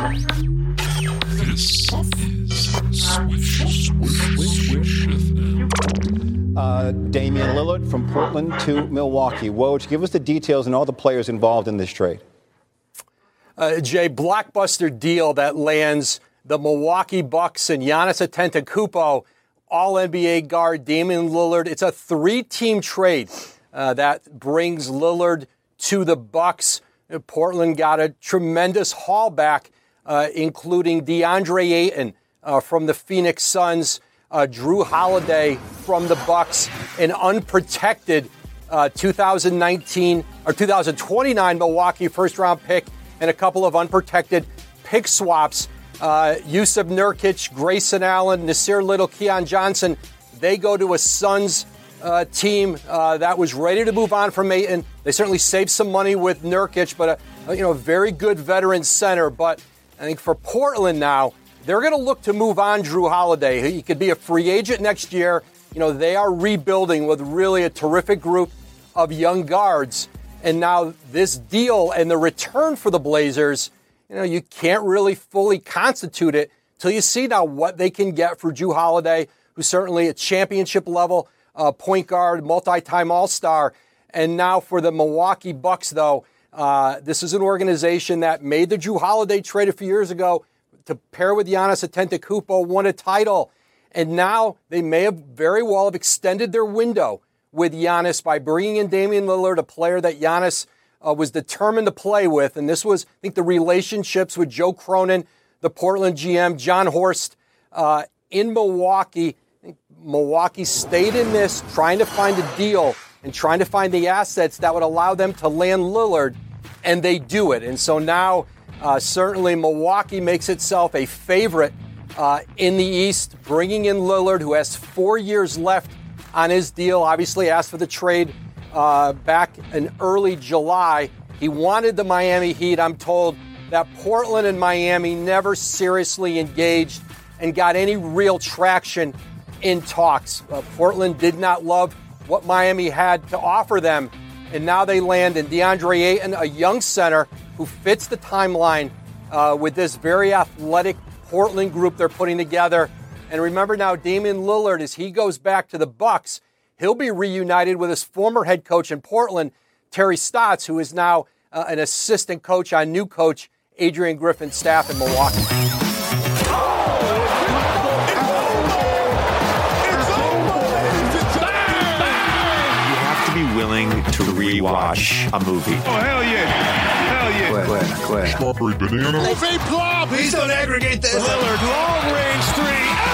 This is Swish, Swish, Swish FM. Uh, Damian Lillard from Portland to Milwaukee. Woj, give us the details and all the players involved in this trade. Uh, Jay, blockbuster deal that lands the Milwaukee Bucks and Giannis Antetokounmpo, All NBA guard Damian Lillard. It's a three-team trade uh, that brings Lillard to the Bucks. Portland got a tremendous haul back, uh, including DeAndre Ayton uh, from the Phoenix Suns, uh, Jrue Holiday from the Bucks, an unprotected uh, 2019 or 2029 Milwaukee first-round pick, and a couple of unprotected pick swaps. Uh, Jusuf Nurkic, Grayson Allen, Nassir Little, Keon Johnson, they go to a Suns uh, team uh, that was ready to move on from Ayton. They certainly saved some money with Nurkic, but a, you know, very good veteran center. But I think for Portland now, they're going to look to move on Jrue Holiday. He could be a free agent next year. You know, they are rebuilding with really a terrific group of young guards. And now this deal and the return for the Blazers, you know, you can't really fully constitute it till you see now what they can get for Jrue Holiday, who's certainly a championship level uh, point guard, multi-time All-Star. And now for the Milwaukee Bucks, though, uh, this is an organization that made the Jrue Holiday trade a few years ago to pair with Giannis Antetokounmpo, won a title, and now they may have very well have extended their window with Giannis by bringing in Damian Lillard, a player that Giannis uh, was determined to play with. And this was, I think, the relationships with Joe Cronin, the Portland GM, Jon Horst uh, in Milwaukee. Milwaukee stayed in this, trying to find a deal and trying to find the assets that would allow them to land Lillard, and they do it. And so now, uh, certainly, Milwaukee makes itself a favorite uh, in the East, bringing in Lillard, who has four years left on his deal. Obviously, asked for the trade uh, back in early July. He wanted the Miami Heat. I'm told that Portland and Miami never seriously engaged and got any real traction in talks. Uh, Portland did not love what Miami had to offer them, and now they land in DeAndre Ayton, a young center who fits the timeline uh, with this very athletic Portland group they're putting together. And remember now, Damian Lillard, as he goes back to the Bucks, he'll be reunited with his former head coach in Portland, Terry Stotts, who is now uh, an assistant coach on new coach Adrian Griffin's staff in Milwaukee. Willing to rewatch a movie. Oh, hell yeah. Hell yeah. Quit, quit. Strawberry banana. Jose Plum. Please don't aggregate this. Lillard, long range three.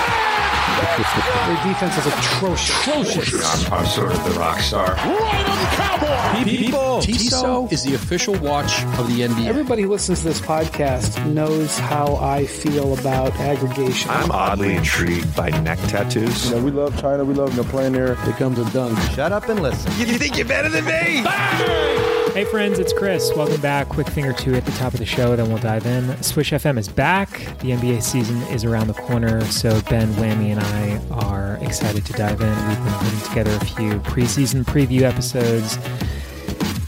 Their defense is atrocious. I'm, I'm sort of the rock star. Right on the cowboy. People, Tissot is the official watch of the NBA. Everybody who listens to this podcast knows how I feel about aggregation. I'm oddly intrigued by neck tattoos. You know, we love China. We love you know, playing there. Here comes a dunk. Shut up and listen. You think you're better than me? Hey friends, it's Chris. Welcome back. Quick thing or two at the top of the show, then we'll dive in. Swish FM is back. The NBA season is around the corner, so Ben, Whammy, and I are excited to dive in. We've been putting together a few preseason preview episodes.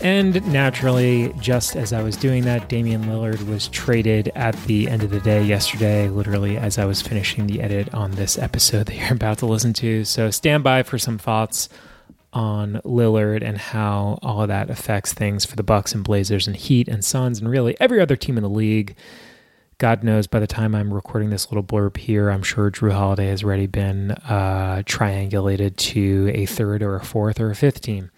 And naturally, just as I was doing that, Damian Lillard was traded at the end of the day yesterday, literally as I was finishing the edit on this episode that you're about to listen to. So stand by for some thoughts on Lillard and how all of that affects things for the Bucks and Blazers and Heat and Suns and really every other team in the league. God knows by the time I'm recording this little blurb here, I'm sure Jrue Holiday has already been uh, triangulated to a third or a fourth or a fifth team.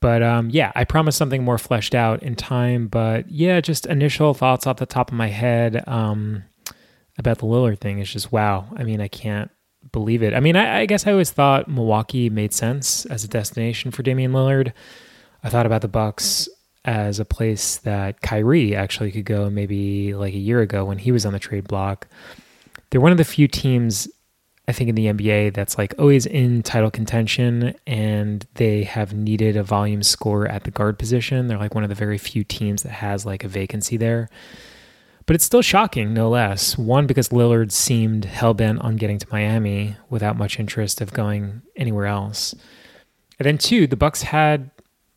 But um, yeah, I promise something more fleshed out in time. But yeah, just initial thoughts off the top of my head um, about the Lillard thing is just wow. I mean, I can't believe it. I mean, I, I, guess I always thought Milwaukee made sense as a destination for Damian Lillard. I thought about the Bucks as a place that Kyrie actually could go maybe like a year ago when he was on the trade block. They're one of the few teams I think in the NBA that's like always in title contention and they have needed a volume score at the guard position. They're like one of the very few teams that has like a vacancy there. But it's still shocking, no less. One, because Lillard seemed hell bent on getting to Miami without much interest of going anywhere else. And then two, the Bucks had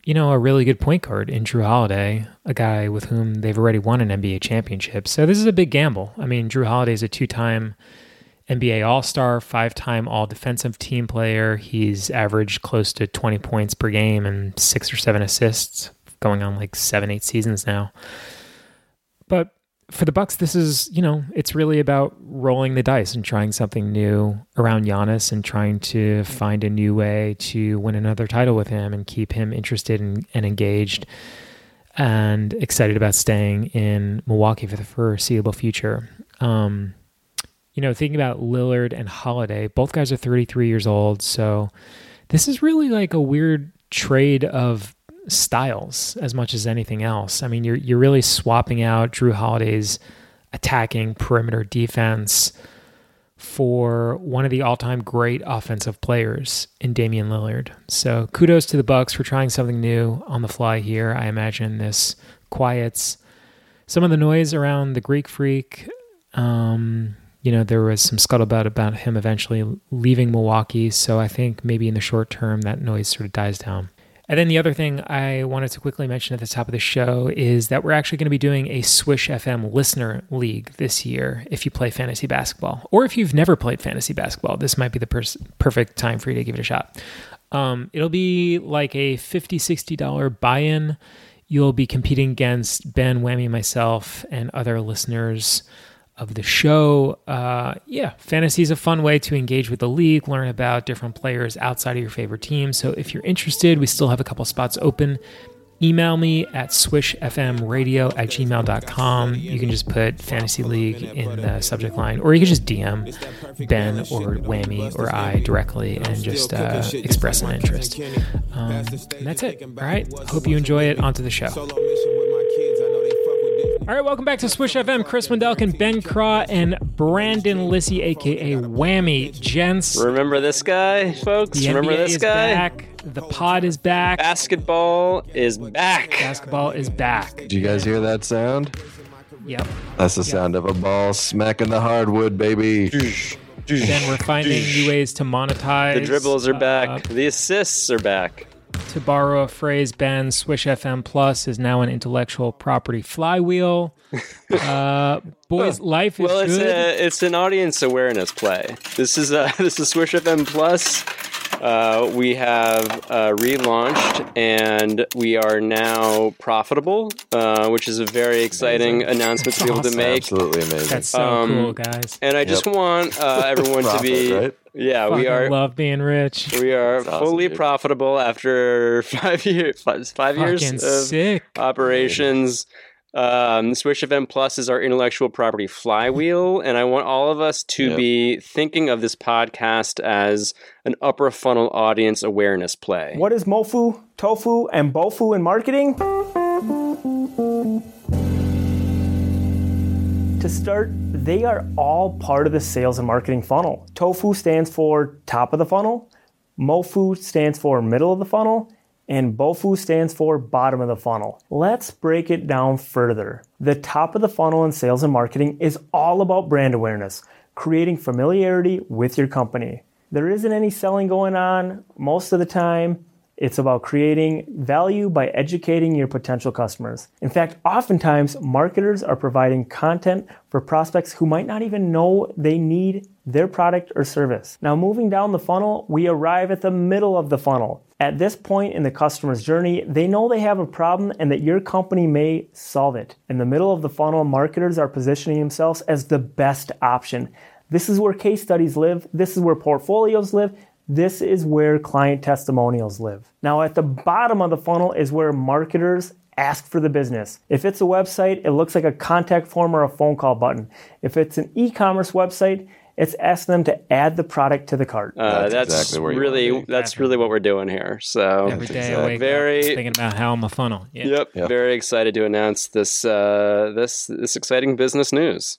you know, a really good point guard in Jrue Holiday, a guy with whom they've already won an NBA championship. So this is a big gamble. I mean, Jrue Holiday is a two time NBA All Star, five time All Defensive Team player. He's averaged close to 20 points per game and six or seven assists, going on like seven, eight seasons now. But for the Bucks, this is you know it's really about rolling the dice and trying something new around Giannis and trying to find a new way to win another title with him and keep him interested and, and engaged and excited about staying in Milwaukee for the foreseeable future. Um, you know, thinking about Lillard and Holiday, both guys are 33 years old, so this is really like a weird trade of styles as much as anything else. I mean, you're you're really swapping out Jrue Holiday's attacking perimeter defense for one of the all-time great offensive players in Damian Lillard. So kudos to the Bucks for trying something new on the fly here. I imagine this quiets some of the noise around the Greek Freak. Um, you know, there was some scuttlebutt about him eventually leaving Milwaukee. So I think maybe in the short term that noise sort of dies down. And then the other thing I wanted to quickly mention at the top of the show is that we're actually going to be doing a Swish FM listener league this year if you play fantasy basketball. Or if you've never played fantasy basketball, this might be the pers- perfect time for you to give it a shot. Um, it'll be like a $50, $60 buy in. You'll be competing against Ben, Whammy, myself, and other listeners of the show. Uh, yeah, fantasy is a fun way to engage with the league, learn about different players outside of your favorite team. So if you're interested, we still have a couple spots open. Email me at swishfmradio at gmail.com. You can just put fantasy league in the subject line, or you can just DM Ben or Whammy or I directly and just uh, express an interest. Um, and that's it. All right. Hope you enjoy it. Onto the show. All right, welcome back to Swish FM. Chris Wendelken, Ben Craw, and Brandon Lisy, aka Whammy. Gents, Remember this guy, folks? the Remember NBA this is guy? back. The pod is back. Basketball is back. Basketball is back. Did you guys hear that sound? Yep. That's the sound of a ball smacking the hardwood, baby. Then we're finding new ways to monetize. The dribbles are Uh, back. the assists are back. To borrow a phrase, Ben, Swish FM Plus is now an intellectual property flywheel. Uh, boys, life is Well, it's good. a it's an audience awareness play. This is uh this is Swish FM Plus. Uh, we have uh, relaunched and we are now profitable, uh, which is a very exciting announcement to be able to make. Absolutely amazing. That's so um, cool, guys. And I just want uh, everyone to be right? Yeah, we are love being rich. we are awesome, fully dude. profitable after five years five, five years of sick. operations. Um, Swish FM Plus is our intellectual property flywheel, and I want all of us to Yep. be thinking of this podcast as an upper funnel audience awareness play. What is mofu, tofu, and bofu in marketing? To start, they are all part of the sales and marketing funnel. Tofu stands for top of the funnel, mofu stands for middle of the funnel, and bofu stands for bottom of the funnel. Let's break it down further. The top of the funnel in sales and marketing is all about brand awareness, creating familiarity with your company. There isn't any selling going on most of the time. It's about creating value by educating your potential customers. In fact, oftentimes marketers are providing content for prospects who might not even know they need their product or service. Now, moving down the funnel, we arrive at the middle of the funnel. At this point in the customer's journey, they know they have a problem and that your company may solve it. In the middle of the funnel, marketers are positioning themselves as the best option. This is where case studies live. This is where portfolios live. This is where client testimonials live. Now, at the bottom of the funnel is where marketers ask for the business. If it's a website, it looks like a contact form or a phone call button. If it's an e commerce website, it's asking them to add the product to the cart. Uh, That's that's exactly where really wanna that's really what we're doing here. So Every day I exactly. wake Very- up thinking about how I'm a funnel. Yeah. Yep, Yep. very excited to announce this uh, this this exciting business news.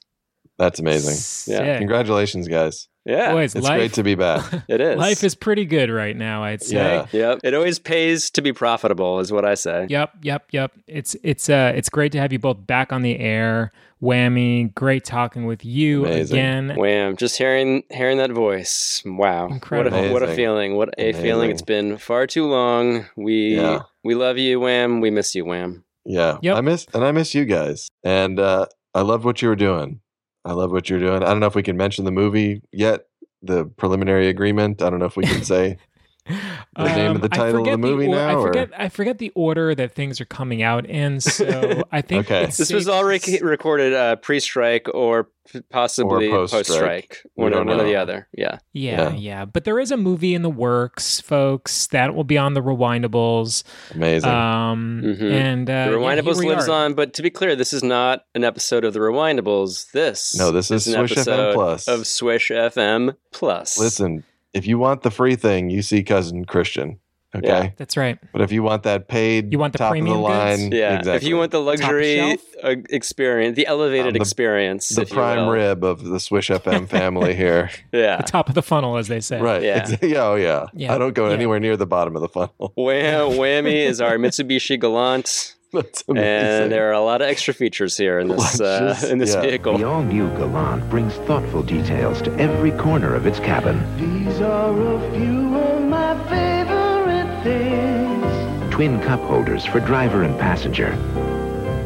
That's amazing. Yeah. Congratulations, guys. Yeah, Boys, It's life, great to be back. it is. life is pretty good right now, I'd say. Yeah. Yep. It always pays to be profitable, is what I say. Yep, yep, yep. It's it's uh it's great to have you both back on the air. Whammy, great talking with you Amazing. again. Wham! Just hearing hearing that voice. Wow. Incredible. What a, what a feeling. What a feeling. It's been far too long. We Yeah. we love you, Wham. We miss you, Wham. Yeah. Yep. I miss and I miss you guys. And uh I loved what you were doing. I love what you're doing. I don't know if we can mention the movie yet, the preliminary agreement. I don't know if we can say the name of the Um, I title of forget the movie or- now, I or- forget I forget the order that things are coming out in. So I think Okay. it's This was safe- already recorded uh, pre-strike or possibly post-strike. post-strike. One, or- one or the other. Yeah. Yeah, Yeah. yeah, But there is a movie in the works, folks. That will be on the Rewindables. amazing. Um, Mhm. and uh, The Rewindables here we lives are. on, but to be clear, this is not an episode of the Rewindables. This No, this is an Swish FM episode Plus. of Swish FM Plus. Listen, if you want the free thing, you see cousin Christian. Okay. Yeah. That's right. But if you want that paid, You want the top premium of the goods? line, Yeah, exactly. if you want the luxury uh, experience, the elevated Um, the- experience, the if you prime will. rib of the Swish FM family here, yeah. The top of the funnel, as they say. right? Yeah. exa- yeah, oh yeah. Yeah, I don't go yeah. anywhere near the bottom of the funnel. Wham, whammy is our Mitsubishi Galant, That's amazing. And there are a lot of extra features here in this uh, in this yeah. vehicle. The all-new Galant brings thoughtful details to every corner of its cabin. These are a few of my favorite things. Twin cup holders for driver and passenger.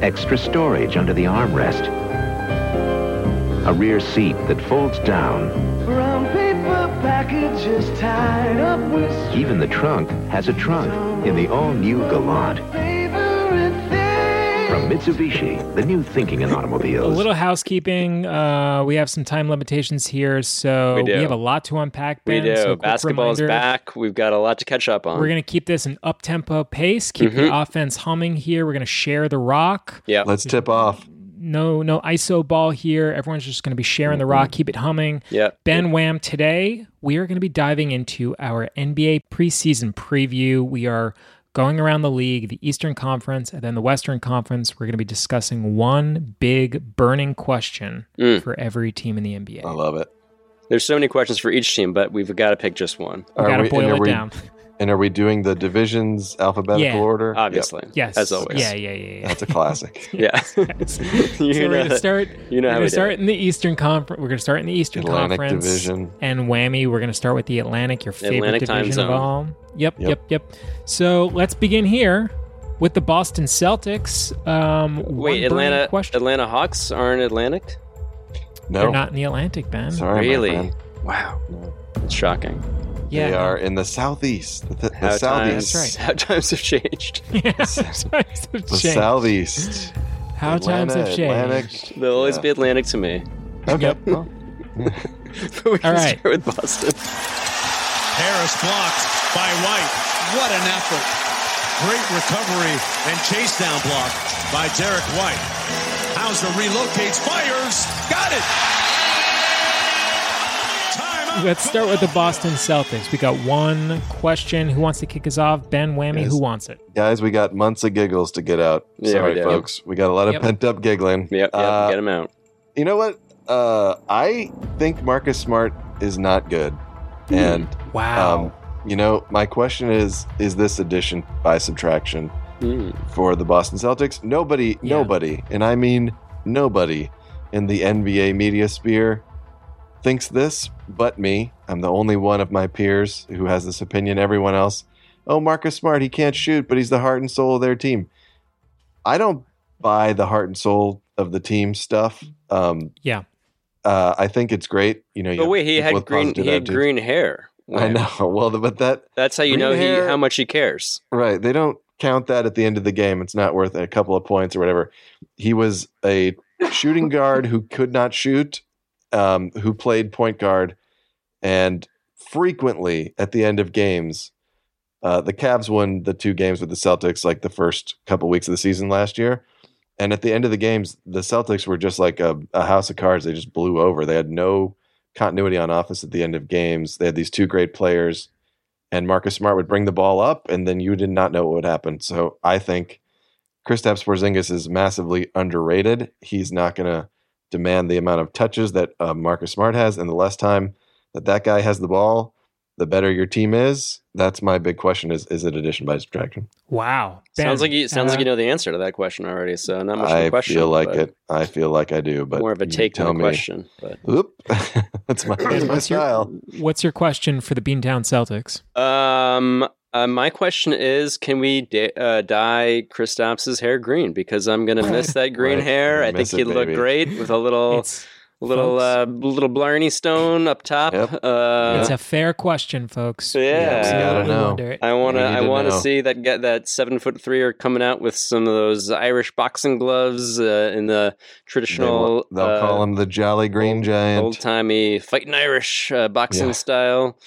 Extra storage under the armrest. A rear seat that folds down. Brown paper packages tied up with Even the trunk has a trunk in the all-new Galant. Favorite things. From Mitsubishi, the new thinking in automobiles. A little housekeeping. Uh, we have some time limitations here, so We we, have a lot to unpack. We Ben, do. so quick Basketball's reminder, back. We've got a lot to catch up on. We're going to keep this an up tempo pace, keep Mm-hmm. the offense humming here. We're going to share the rock. yeah. Let's tip off. No, no ISO ball here. Everyone's just going to be sharing the rock. Keep it humming. Yeah. Ben Wham, today we are going to be diving into our NBA preseason preview. We are going around the league, the Eastern Conference, and then the Western Conference. We're going to be discussing one big burning question Mm. for every team in the NBA. I love it. There's so many questions for each team, but we've got to pick just one. we Are got to boil it we- down. And are we doing the divisions alphabetical Yeah. order? Obviously. Yes. As always. Yeah, yeah, yeah, yeah. That's a classic. Yeah. so you we're going to start. you know we're gonna start in the Eastern Conference. We're going to start in the Eastern Atlantic Conference Division. and whammy. We're going to start with the Atlantic, your favorite Atlantic time division of all. Yep, Yep. yep, yep, So let's begin here with the Boston Celtics. Um, Wait, Atlanta question. Atlanta Hawks aren't Atlantic? No, They're not in the Atlantic, Ben. Sorry, really? friend. Wow. It's shocking. Yeah, they are in the southeast. The, the How southeast. times, That's right. how times have changed. Yeah, times have The southeast. How times have changed. Atlantic. They'll always Yeah. be Atlantic to me. Okay. Yep. well, But we can All right. start with Boston. Harris blocked by White. What an effort. Great recovery and chase down block by Derrick White. Hauser relocates, fires, got it. Timeout. Let's start with the Boston Celtics. We got one question. Who wants to kick us off? Ben Whammy. Yes. Who wants it? guys, we got months of giggles to get out. Yeah, Sorry, we do. folks. We got a lot of Yep. pent up giggling. Yep, yep, Uh, get them out. You know what? Uh, I think Marcus Smart is not good. And Wow. um, you know, my question is: Is this addition by subtraction Hmm. for the Boston Celtics? Nobody, Yeah. nobody, and I mean nobody in the NBA media sphere thinks this, but me. I'm the only one of my peers who has this opinion. Everyone else, oh, Marcus Smart, he can't shoot, but he's the heart and soul of their team. I don't buy the heart and soul of the team stuff. Um, Yeah. uh, I think it's great. You know, you But wait, he had green. He had green hair. I know. Well, but that That's how you Green know he how much he cares. Right. They don't count that at the end of the game. It's not worth a couple of points or whatever. He was a shooting guard who could not shoot, um, who played point guard, and frequently at the end of games, uh, the Cavs won the two games with the Celtics like the first couple weeks of the season last year. And at the end of the games, the Celtics were just like a, a house of cards. They just blew over. They had no continuity on offense at the end of games. They had these two great players and Marcus Smart would bring the ball up, and then you did not know what would happen. So I think Kristaps Porzingis is massively underrated. He's not going to demand the amount of touches that uh, Marcus Smart has, and the less time that that guy has the ball, the better your team is. That's my big question: is is it addition by subtraction? Wow. sounds like you sounds like uh, you know the answer to that question already. So not much of I a question. feel like it. I feel like I do, but more of a take tell than me. question. But Oop. that's my, that's my what's your- style. What's your question for the Beantown Celtics? Um, uh, my question is, can we da- uh, dye Kristaps' hair green? Because I'm gonna miss that green Right. hair. I Gonna think he'd look great with a little, It's, little, uh, little Blarney Stone up top. Yep. Uh, it's a fair question, folks. Yeah. We You gotta know. I want to. I want to see that get that seven foot three are coming out with some of those Irish boxing gloves uh, in the traditional. They, will uh, call him the Jolly Green Giant. old timey fighting Irish uh, boxing Yeah. style,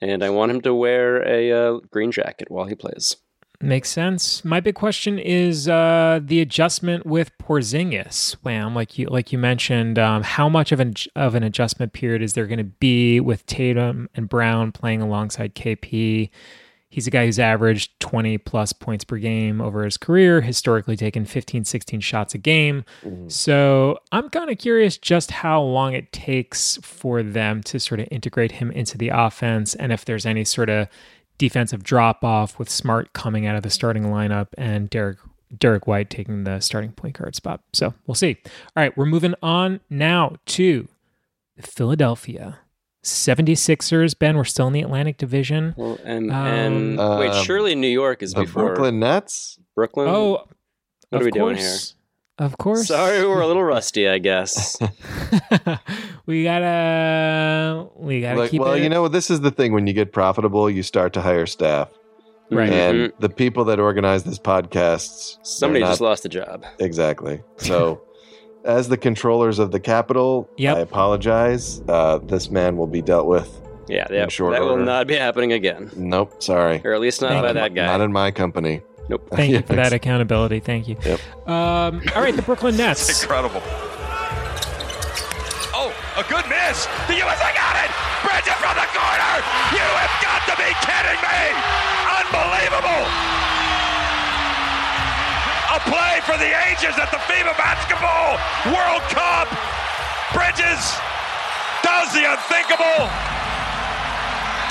and I want him to wear a uh, green jacket while he plays. Makes sense. My big question is uh, the adjustment with Porzingis. Wham, like you like you mentioned, um, how much of an of an adjustment period is there going to be with Tatum and Brown playing alongside KP? He's a guy who's averaged 20 plus points per game over his career, historically taken 15, 16 shots a game. So I'm kind of curious just how long it takes for them to sort of integrate him into the offense and if there's any sort of defensive drop off with Smart coming out of the starting lineup and Derrick Derrick White taking the starting point guard spot. So we'll see. All right, we're moving on now to the Philadelphia 76ers. Ben, we're still in the Atlantic Division. Well, and Um, and wait, Um, surely New York is the before Brooklyn Nets. Brooklyn. Oh, what of are we course. doing here? Of course. Sorry, we're a little rusty, I guess. we gotta we gotta Like, keep well, it. you know, this is the thing. When you get profitable, you start to hire staff, Right. and Mhm. the people that organize this podcasts, Somebody they're just lost a job. exactly. So, as the controllers of the capital, Yep. I apologize. Uh, this man will be dealt with. Yeah, In that, short that will not be happening again, Nope, sorry. or at least not Thank by you. that guy. Not in my company. Nope. Thank you for Yeah, that accountability. Thank you. Yep. Um, all right, the Brooklyn Nets. Incredible. Oh, a good miss. The USA got it. Bridges from the corner. You have got to be kidding me. Unbelievable. A play for the ages at the FIBA Basketball World Cup. Bridges does the unthinkable.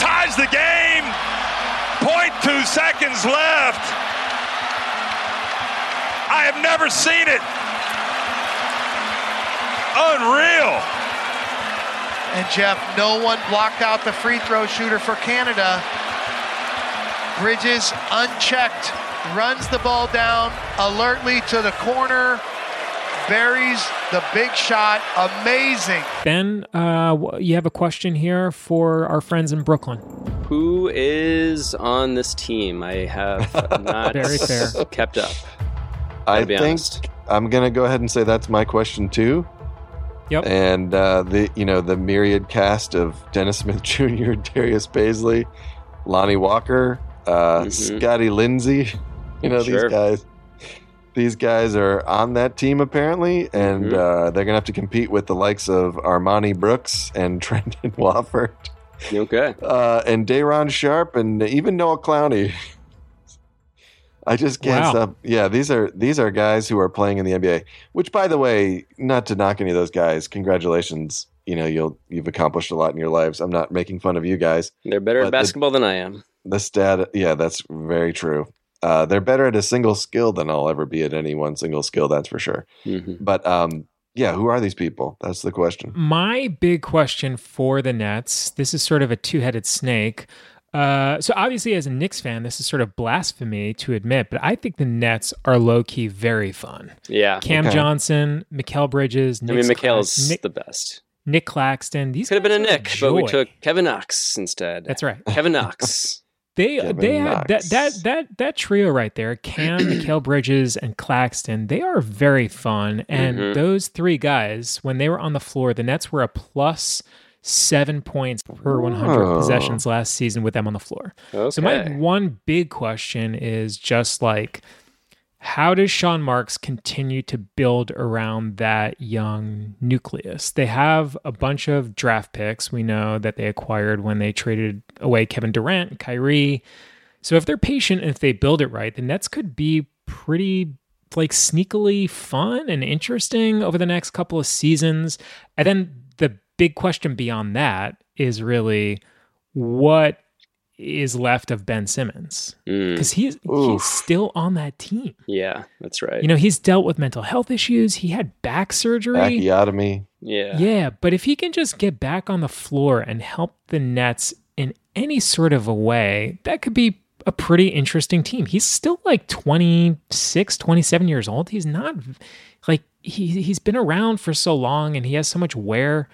Ties the game. 0.2 seconds left. I have never seen it. Unreal. And Jeff, no one blocked out the free throw shooter for Canada. Bridges unchecked, runs the ball down alertly to the corner, buries the big shot. Amazing. Ben, uh, you have a question here for our friends in Brooklyn. Who is on this team? I have not Very fair. kept up. I be think honest. I'm gonna go ahead and say that's my question too. Yep. And uh, the you know the myriad cast of Dennis Smith Jr., Darius Bazley, Lonnie Walker, uh, Mhm. Scotty Lindsay. You know Sure. these guys. These guys are on that team apparently, and Mhm. uh, they're gonna have to compete with the likes of Armoni Brooks and Trendon Watford, Okay. uh, and Day'Ron Sharpe, and even Noah Clowney. I just can't Wow. stop. Yeah, these are these are guys who are playing in the NBA. Which, by the way, not to knock any of those guys, congratulations. You know, you'll you've accomplished a lot in your lives. I'm not making fun of you guys. They're better But at the- basketball than I am. The stat, yeah, that's very true. Uh, they're better at a single skill than I'll ever be at any one single skill. That's for sure. Mhm. But um, yeah, who are these people? That's the question. My big question for the Nets this is sort of a two headed snake. Uh, so, obviously, as a Knicks fan, this is sort of blasphemy to admit, but I think the Nets are low key very fun. Yeah. Cam Okay. Johnson, Mikal Bridges, I Nick, mean, Mikal's Nick, the best. Nic Claxton. These Could have been a guys are Nick, but we took Kevin Knox instead. That's right. Kevin Knox. They Kevin they had that that that that trio right there, Cam, Mikal Bridges, and Claxton. They are very fun, and Mhm. those three guys, when they were on the floor, the Nets were a plus seven points per 100 Whoa. possessions last season with them on the floor. So my one big question is just like, how does Sean Marks continue to build around that young nucleus? They have a bunch of draft picks. We know that they acquired when they traded away Kevin Durant, Kyrie. So if they're patient and if they build it right, the Nets could be pretty like sneakily fun and interesting over the next couple of seasons. And then the big question beyond that is really what is left of Ben Simmons Mm. because he's he's still on that team. Yeah, that's right. You know, he's dealt with mental health issues. He had back surgery. Tracheotomy. yeah. Yeah, but if he can just get back on the floor and help the Nets in any sort of a way, that could be a pretty interesting team. He's still like 26, 27 years old. He's not like he he's been around for so long and he has so much wear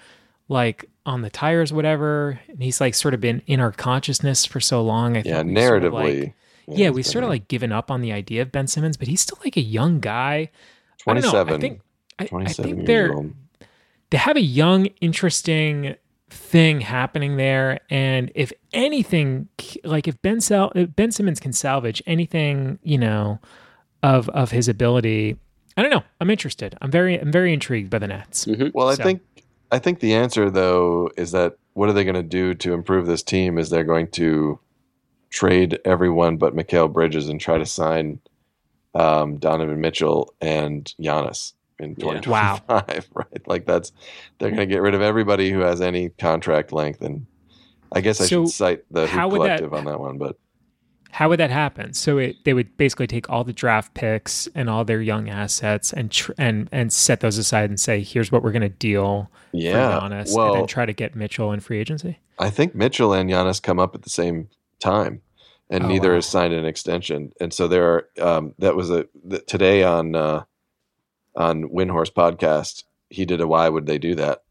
like on the tires whatever and he's like sort of been in our consciousness for so long. I Yeah, think we've sort of, narratively. like- yeah, we've sort of like given up on the idea of Ben Simmons, but he's still like a young guy. I don't know, 27. I think I, I think they're old. they have a young, interesting thing happening there. And if anything, like if Ben Sal- if Ben Simmons can salvage anything, you know, of of his ability, I don't know. I'm interested. I'm very I'm very intrigued by the Nets. Mm-hmm. Well, I So- think I think the answer though is that what are they going to do to improve this team? Is they're going to trade everyone but Mikal Bridges and try to sign um, Donovan Mitchell and Giannis in Yeah. 2025, right? Like that's they're going to get rid of everybody who has any contract length, and I guess I So should cite the how Hoop would that- Collective on that one, but How would that happen? So it, they would basically take all the draft picks and all their young assets and tr- and and set those aside and say, here's what we're going to deal Yeah, for Giannis, and well- then try to get Mitchell in free agency. I think Mitchell and Giannis come up at the same time, and Oh, neither wow. has signed an extension. And so there are. Um, that was a th- today on uh, on Windhorst podcast. He did a why would they do that?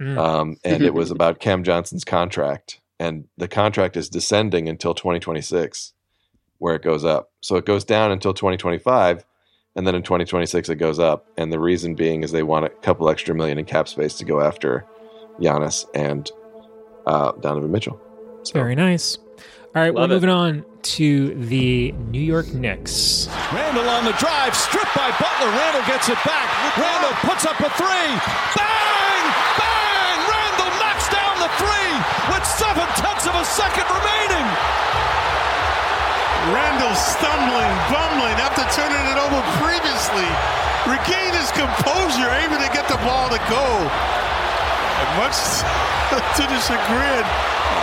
Mm. Um, and it was about Cam Johnson's contract, and the contract is descending until 2026, where it goes up. So it goes down until 2025, and then in 2026 it goes up. And the reason being is they want a couple extra million in cap space to go after Giannis and uh, Donovan Mitchell. Very nice. All right, Love we're it. moving on to the New York Knicks. Randle on the drive, stripped by Butler. Randle gets it back. Randle puts up a three. Bang! Bang! A second remaining. Randle stumbling, bumbling after turning it over previously. Regained his composure, aiming to get the ball to go. And much to the chagrin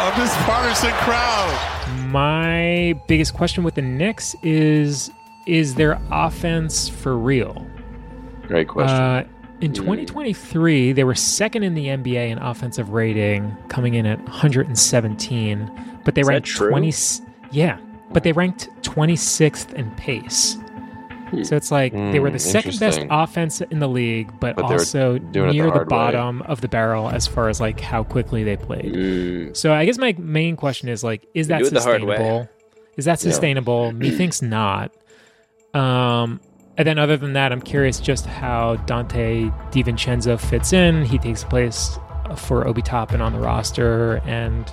of this partisan crowd. My biggest question with the Knicks is is their offense for real? Great question. Uh, in 2023, they were second in the NBA in offensive rating, coming in at 117, but they Is ranked 20 Yeah, but they ranked 26th in pace. So it's like they were Hmm, the second best offense in the league, but, But also it the near the, hard way. bottom of the barrel as far as like how quickly they played. So I guess my main question is like, is that do it the hard way. sustainable? Is that Yeah. sustainable? Methinks not. Um, and then other than that, I'm curious just how Donte DiVincenzo fits in. He takes place for Obi Toppin on the roster, and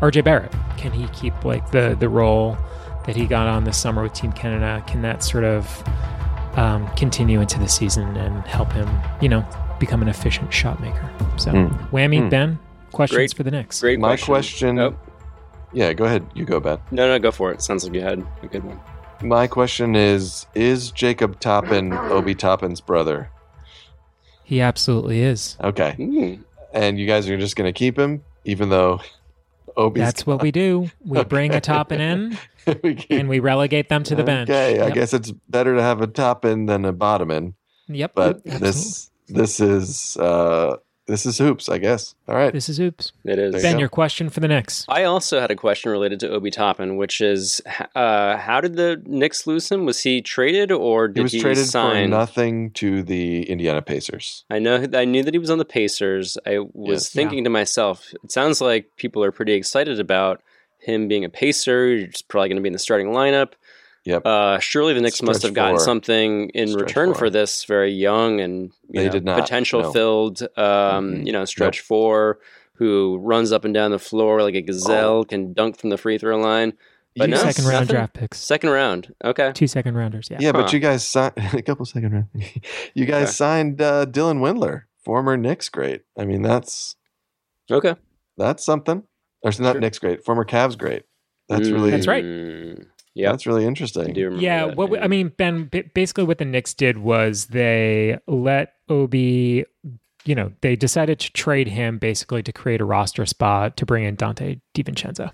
RJ Barrett. Can he keep like the the role that he got on this summer with Team Canada? Can that sort of um, continue into the season and help him, you know, become an efficient shot maker? So, Mm. whammy, Mm. Ben. Questions Great. for the Knicks. Great My question. question. Oh. Yeah, go ahead. You go, Ben. No, no, go for it. Sounds like you had a good one. My question is: Is Jacob Toppin Obi Toppin's brother? He absolutely is. Okay, Hmm. and you guys are just going to keep him, even though Obi's. That's what we do. We bring a Toppin in and we relegate them to the bench. Okay, I guess it's better to have a Toppin than a Bottomin. Yep. But absolutely. this this is uh this is hoops, I guess. All right. This is hoops. It is. There you Ben, go. your question for the Knicks. I also had a question related to Obi Toppin, which is uh, how did the Knicks lose him? Was he traded or did he was he traded sign? for nothing to the Indiana Pacers. I know I knew that he was on the Pacers. I was Yes. thinking to myself, it sounds like people are pretty excited about him being a Pacer. He's probably going to be in the starting lineup. Yep. Uh, surely the Knicks must have gotten four. something in Stretch return four. for this very young and you They know, did not, potential no. filled, um, Mhm. you know, stretch four who runs up and down the floor like a gazelle, can dunk from the free throw line. But Two no, second round nothing? draft picks. Second round. Okay. Two second rounders. Yeah. Yeah, Huh. but you guys signed a couple second round. you guys Okay. signed uh, Dylan Windler, former Knicks great. I mean, that's Okay. that's something. Or not Sure. Knicks great, former Cavs great. That's really That's right. Yeah, that's really interesting. yeah, what we, I mean, Ben, basically what the Knicks did was they let Obi, you know, they decided to trade him basically to create a roster spot to bring in Donte DiVincenzo.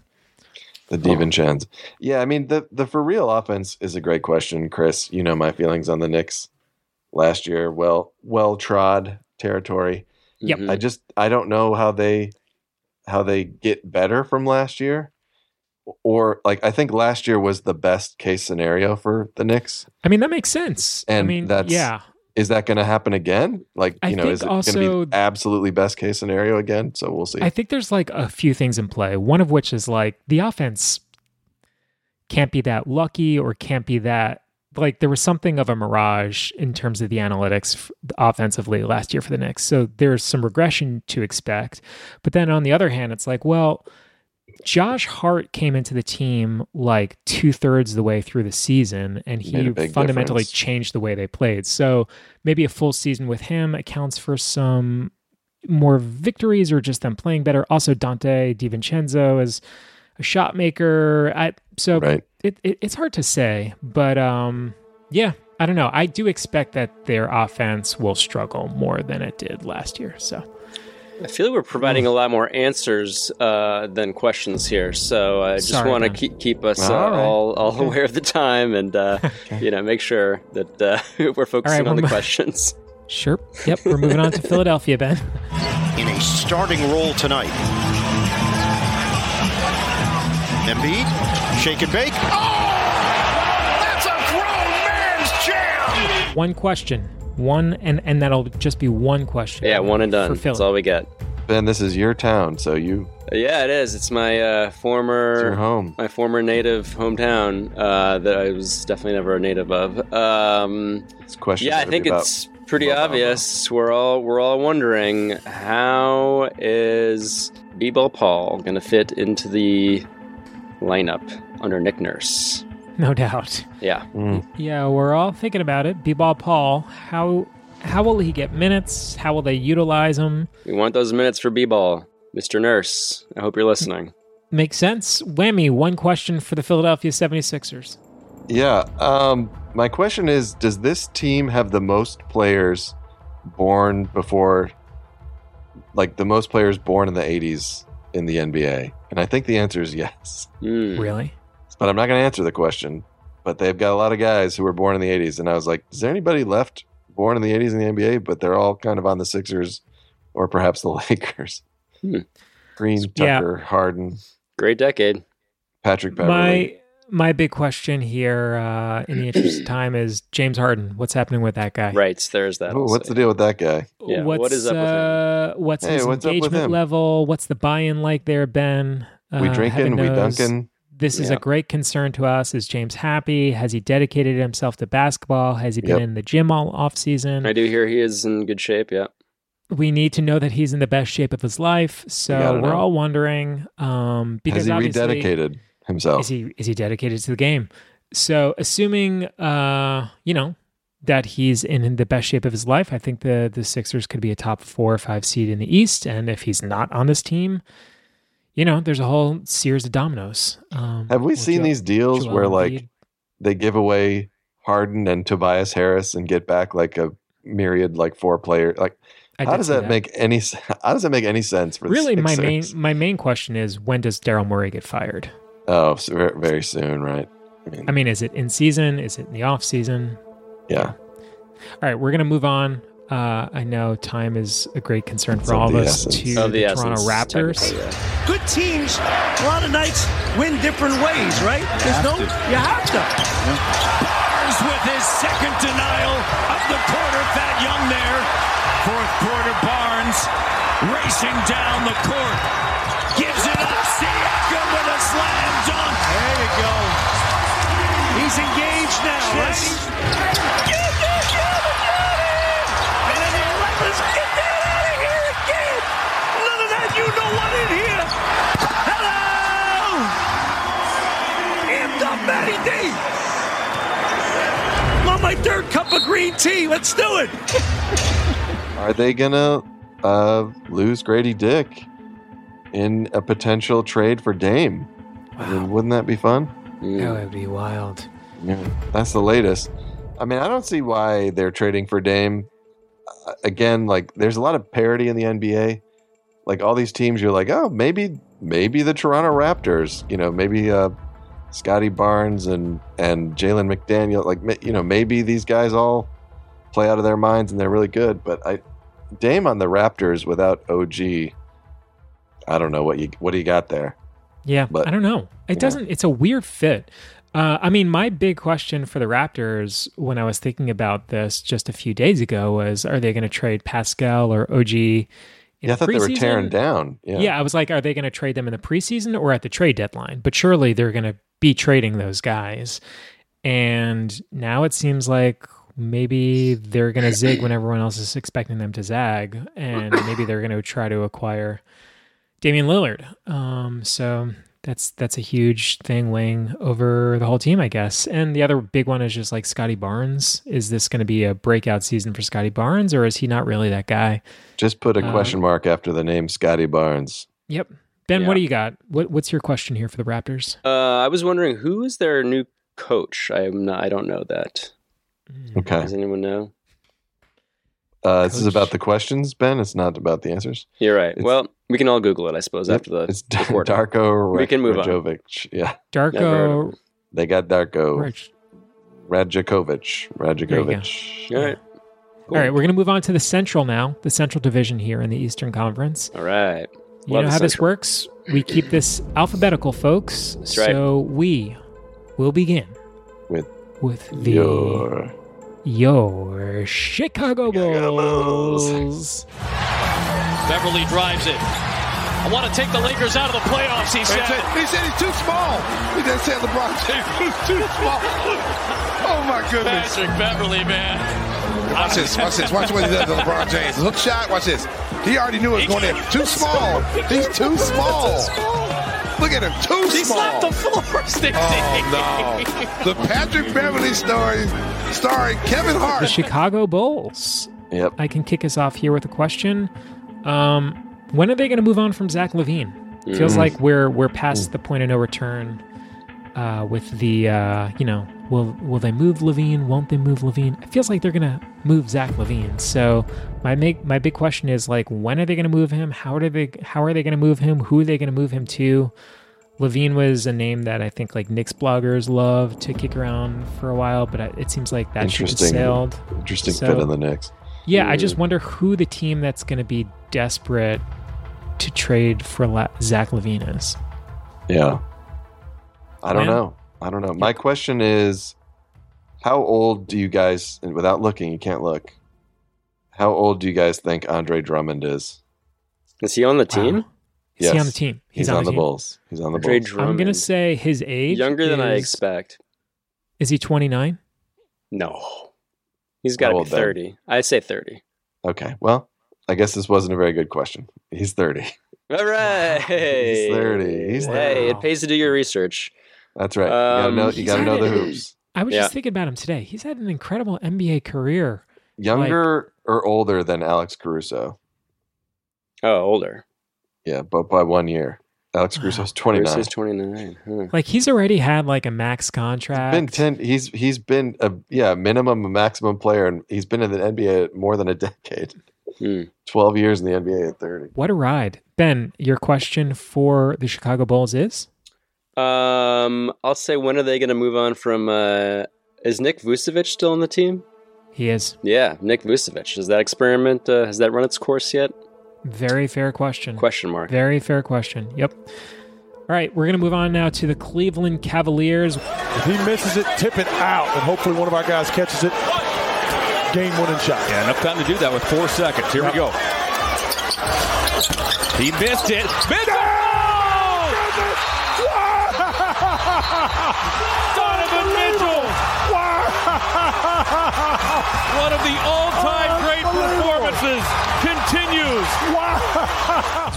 The DiVincenzo. Yeah, I mean the the for real offense is a great question, Chris. You know my feelings on the Knicks last year. Well, well trod territory. Yep. I just I don't know how they how they get better from last year. Or like I think last year was the best case scenario for the Knicks. I mean, that makes sense. And I mean, that's yeah. Is that going to happen again? Like I you know, is it going to be absolutely best case scenario again? So we'll see. I think there's like a few things in play. One of which is like the offense can't be that lucky or can't be that like there was something of a mirage in terms of the analytics f- offensively last year for the Knicks. So there's some regression to expect. But then on the other hand, it's like, well, Josh Hart came into the team like two thirds of the way through the season, and he fundamentally difference. changed the way they played. So maybe a full season with him accounts for some more victories or just them playing better. Also, Donte DiVincenzo is a shot maker. I, so Right. it, it, it's hard to say, but um, yeah, I don't know. I do expect that their offense will struggle more than it did last year. So I feel like we're providing a lot more answers uh, than questions here, so I just want to keep keep us uh, All right. all all aware of the time and uh, you know make sure that uh, we're focusing we're on the mo- questions. sure, yep, we're moving on to Philadelphia, Ben. in a starting role tonight. Embiid, shake and bake. Oh, that's a grown man's jam. One question, one, and and that'll just be one question. Yeah, one and done. For Philly. That's all we get. ben, this is your town, so you Yeah, it is. It's my uh, former It's your home. my former native hometown uh, that I was definitely never a native of. Um, it's question. yeah, I think it's pretty obvious. We're all we're all wondering how is B-ball Paul going to fit into the lineup under Nick Nurse? No doubt. Yeah. Yeah, we're all thinking about it. B-ball Paul, how how will he get minutes? How will they utilize him? We want those minutes for B-ball, Mr. Nurse. I hope you're listening. Makes sense. Whammy, one question for the Philadelphia 76ers. Yeah. Um, my question is Does this team have the most players born before, like the most players born in the 80s in the NBA? And I think the answer is yes. Hmm. Really? But I'm not going to answer the question. But they've got a lot of guys who were born in the 80s. And I was like, Is there anybody left born in the 80s in the NBA? But they're all kind of on the Sixers or perhaps the Lakers. Hmm. Green, Yeah. Tucker, Harden, Great decade. Patrick Beverley. My my big question here, uh, in the interest of time, is James Harden. What's happening with that guy? Right, there's that. Ooh, what's the deal with that guy? Yeah, what's, what is up with him? uh, What's Hey, his what's engagement him? level? What's the buy-in like there, Ben? We Uh, drinking, we dunking. This is Yeah. a great concern to us. Is James happy? Has he dedicated himself to basketball? Has he been Yep. in the gym all off season? I do hear he is in good shape. Yeah. we need to know that he's in the best shape of his life. So we're know. all wondering um, because Has he rededicated himself? Is he is he dedicated to the game? So assuming uh, you know that he's in the best shape of his life, I think the the Sixers could be a top four or five seed in the East. And if he's not on this team, you know, there's a whole series of dominoes. Um, Have we seen these deals Joel where like they give away Harden and Tobias Harris and get back like a myriad like four player like how does that, that. make any how does that make any sense for the really my main my main question is when does Daryl Morey get fired? oh so very, very soon right I mean, I mean, is it in season? Is it in the off season? yeah All right, we're gonna move on. Uh, I know time is a great concern It's for all of us essence. to Of the the Toronto Raptors. yeah. Good teams, a lot of nights win different ways, right? There's no, you have to. Barnes with his second denial of the quarter. Thad Young there. Fourth quarter, Barnes racing down the court. Gives it up. Siakam with a slam dunk. There you go. He's engaged now, right? Get that out of here! And then the 11's get that out of here again! None of that, you know what in here! Hello! Amped up Matty D! On my third cup of green tea. Let's do it. are they gonna uh lose Grady Dick in a potential trade for Dame I mean wouldn't that be fun That would be wild. Yeah, that's the latest. I mean, I don't see why they're trading for Dame. Uh, Again, like there's a lot of parity in the NBA. Like all these teams, you're like, oh, maybe, maybe the Toronto Raptors. You know, maybe uh, Scottie Barnes and and Jalen McDaniel. Like, you know, maybe these guys all play out of their minds and they're really good. But I, Dame on the Raptors without OG. I don't know what you what do you got there. Yeah, But- I don't know. It doesn't. It's a weird fit. Uh, I mean, my big question for the Raptors when I was thinking about this just a few days ago was: Are they going to trade Pascal or OG? in Yeah, I thought they were tearing down. Yeah. Yeah. I was like, are they going to trade them in the preseason or at the trade deadline? But surely they're going to be trading those guys. And now it seems like maybe they're going to zig when everyone else is expecting them to zag, and maybe they're going to try to acquire Damian Lillard. Um, so that's that's a huge thing weighing over the whole team, I guess. And the other big one is just like Scottie Barnes. Is this going to be a breakout season for Scottie Barnes, or is he not really that guy? Just put a Uh, question mark after the name Scottie Barnes. Yep. Ben, Yeah. what do you got? What What's your question here for the Raptors? Uh, I was wondering who is their new coach. I am not. I don't know that. Okay. Does anyone know? Uh, this is about the questions, Ben. It's not about the answers. You're right. well, we can all Google it, I suppose, after the It's recording. Darko We can move on. Rajovic. Yeah. Darko- Never heard. They got Darko Rich. Rajakovic. There you go. Rajakovic. All right. All right, we're going to move on to the Central now, the Central Division here in the Eastern Conference. All right. You Love know the how this works? We keep this alphabetical, folks. right. so we will begin With with the your your Chicago Bulls. Beverley drives it. I want to take the Lakers out of the playoffs, he said. He said he's too small. He didn't say LeBron James. He's too small. Oh my goodness. Patrick Beverley, man. Watch this. Watch this. Watch what he does to LeBron James. Hook shot. Watch this. He already knew it was going in. Too small. He's too small. Look at him. Too He small. slapped the floor, Stacey. Oh no. The Patrick Beverley story, starring Kevin Hart. The Chicago Bulls. Yep. I can kick us off here with a question. Um, when are they going to move on from Zach LaVine? Feels Mm. like we're we're past the point of no return uh, with the uh, you know will will they move LaVine? Won't they move LaVine? It feels like they're going to move Zach LaVine. So my make my big question is like when are they going to move him? How are they how are they going to move him? Who are they going to move him to? LaVine was a name that I think like Knicks bloggers love to kick around for a while, but it seems like that has sailed. Interesting So- fit in the Knicks. Yeah, I just wonder who the team that's going to be desperate to trade for La- Zach LaVine is. Yeah. I oh, don't Man. know. I don't know. My question is how old do you guys and without looking, you can't look. How old do you guys think Andre Drummond is? Is he on the team? Is he on the team? He's, on, the Bulls. He's on the Andre Bulls. I'm going to say his age. Younger than I expect. Is he 29? No. He's got to be old then? 30. I'd say 30. Okay. Well, I guess this wasn't a very good question. He's 30. All right. He's 30. He's 30. Hey, it pays to do your research. That's right. You gotta Um, know, you gotta know the it- hoops. I was Yeah. just thinking about him today. He's had an incredible NBA career. Younger or older than Alex Caruso? Oh, older. Yeah, but by one year. Alex Caruso's 29. Caruso's 29. Huh. Like he's already had like a max contract. been 10 he's he's been a yeah minimum a maximum player and he's been in the nba more than a decade Hmm. 12 years in the nba at 30 What a ride. Ben, your question for the Chicago Bulls is? Um, I'll say when are they going to move on from? Uh, is Nick Vucevic still on the team? He is. Yeah, Nick Vucevic. Has that experiment uh, has that run its course yet? Very fair question. Question mark. Very fair question. Yep. All right, we're going to move on now to the Cleveland Cavaliers. If he misses it, tip it out, and hopefully one of our guys catches it. Game winning shot. Yeah, enough time to do that with four seconds. Here we go. He missed it. Missed it! Donovan Mitchell! Wow! One of the all-time great performances continues. Wow!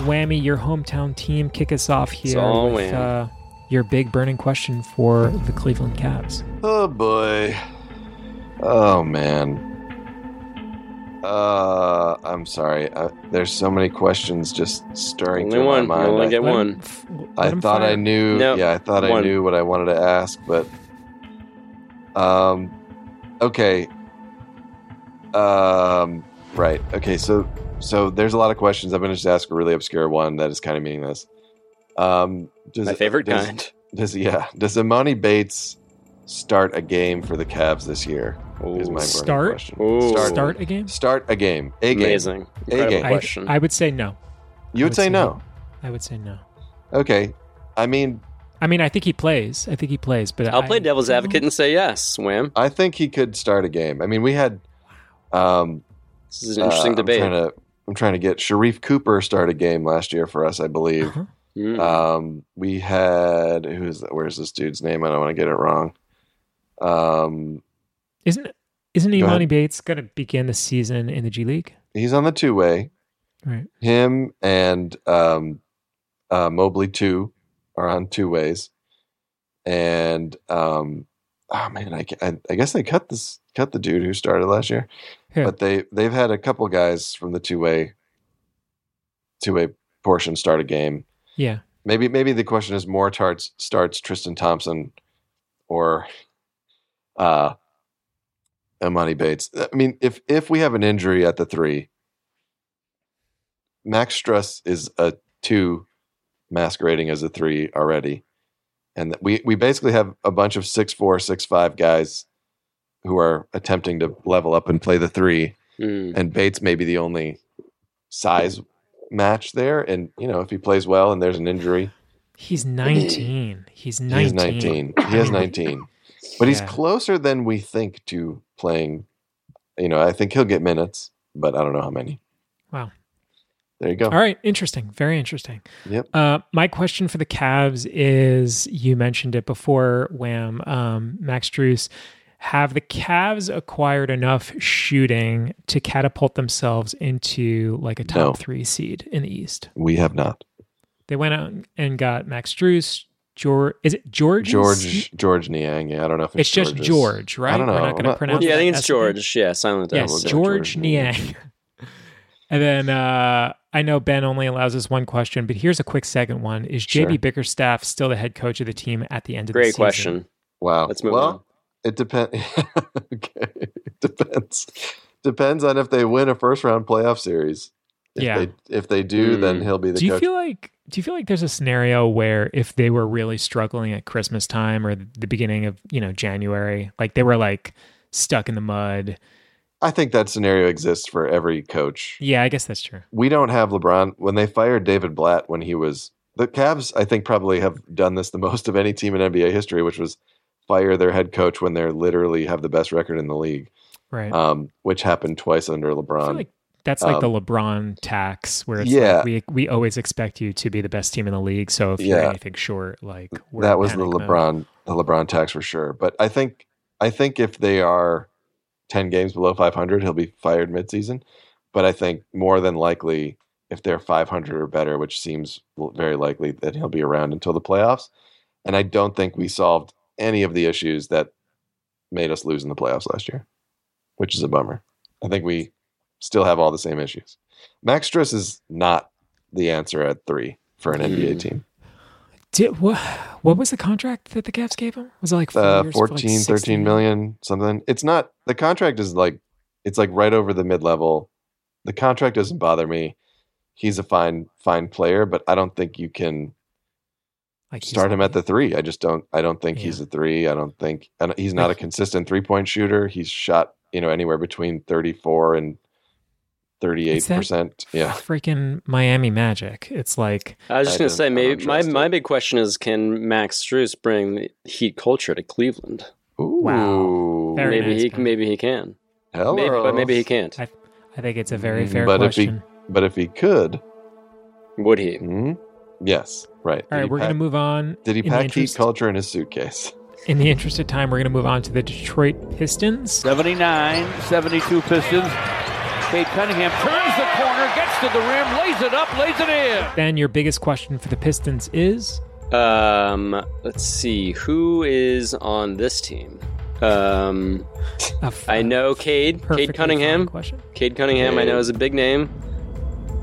Whammy, your hometown team, kick us off here all with uh, your big burning question for the Cleveland Cavs. oh boy oh man Uh, I'm sorry. Uh, there's so many questions just stirring Only through one. my You mind. only get Let one. him f- I let him thought I knew. Nope. Yeah, I thought I knew what I wanted to ask, but um, okay. Um, right. Okay. So, so there's a lot of questions. I'm going to just ask a really obscure one that is kind of meaningless. Um, does, My favorite does, kind. Does yeah? Does Emoni Bates start a game for the Cavs this year? Is my burning Start? question. Ooh. Start a game? Start a game. A game. Amazing. A Incredible game. I, question. I would say no. You I would say no. I would say no. Okay. I mean, I mean, I think he plays. I think he plays, but I'll I, play devil's advocate and say yes, Wham. I think he could start a game. I mean, we had. Um, This is an interesting uh, debate. I'm trying, to, I'm trying to get Sharife Cooper start a game last year for us, I believe. Uh-huh. Mm. Um, we had who's where's this dude's name? I don't want to get it wrong. Um, Isn't isn't Go Emoni ahead. Bates going to begin the season in the G League? he's on the two way. Right. Him and um, uh, Mobley two are on two ways, and um, oh man, I, I, I guess they cut this cut the dude who started last year, Yeah. but they they've had a couple guys from the two way two way portion start a game. Yeah. Maybe maybe the question is more tarts starts Tristan Thompson or uh Emoni Bates. I mean, if if we have an injury at the three, Max Strus is a two masquerading as a three already. And we we basically have a bunch of six four, six five guys who are attempting to level up and play the three. Mm. And Bates may be the only size match there. And you know, if he plays well and there's an injury, He's 19. He's 19. he is 19. He has 19. But he's Yeah. closer than we think to playing. You know, I think he'll get minutes, but I don't know how many. Wow. There you go. All right, interesting. Very interesting. Yep. Uh, my question for the Cavs is: You mentioned it before, Wham, um, Max Strus. Have the Cavs acquired enough shooting to catapult themselves into like a top No. three seed in the East? We have not. They went out and got Max Strus. George, is it George? George Georges Niang. Yeah, I don't know if It's it's, just George's- George, right? I don't know. We're not I'm going to pronounce. Yeah, I think it's S? George. Yeah, silent Yes, S. Georges Niang. and then uh, I know Ben only allows us one question, but here's a quick second one: Is Sure. JB Bickerstaff still the head coach of the team at the end of the Great question. Wow. Let's move well, on. it depends. okay. It depends. Depends on if they win a first round playoff series. If Yeah. They, if they do, then Mm. he'll be the Do you coach. feel like do you feel like there's a scenario where if they were really struggling at Christmas time or the beginning of you know January, like they were like stuck in the mud? I think that scenario exists for every coach. Yeah, I guess that's true. We don't have LeBron. When they fired David Blatt when he was the Cavs, I think probably have done this the most of any team in NBA history, which was fire their head coach when they're literally have the best record in the league. Right. Um, which happened twice under LeBron. I feel like that's like the Um, LeBron tax, where it's yeah. like we we always expect you to be the best team in the league. So if you're anything short, like we're that was the panic mode. LeBron the LeBron tax for sure. But I think I think if they are ten games below five hundred, he'll be fired midseason. But I think more than likely, if they're five hundred or better, which seems very likely, that he'll be around until the playoffs. And I don't think we solved any of the issues that made us lose in the playoffs last year, which is a bummer. I think we still have all the same issues. Max Strus is not the answer at three for an NBA Mm. team. Did, what, what was the contract that the Cavs gave him? Was it like four uh, years 14 like 13 16? million something it's not the contract is like it's like right over the mid-level the contract doesn't bother me he's a fine fine player but i don't think you can Like start him at the three i just don't i don't think he's a three i don't think I don't- he's not a consistent three-point shooter he's shot you know anywhere between 34 and 38 percent yeah Freaking Miami Magic. It's like I was just I gonna say, maybe my, my big question is, can Max Strus bring Heat culture to Cleveland? Wow. Very maybe nice, he Ben. can. Maybe he can. Hello. Maybe, but maybe he can't. I, I think it's a very fair but question. if he but if he could would he Mhm. yes right All right, Did he we're going to move on. did he in the pack heat culture in his suitcase In the interest of time, we're going to move on to the Detroit Pistons. 79, 72 Pistons. Cade Cunningham turns the corner, gets to the rim, lays it up, lays it in. Ben, your biggest question for the Pistons is Um, let's see who is on this team. Um, I know Cade. Cade Cunningham. question. Cade Cunningham, I know is a big name.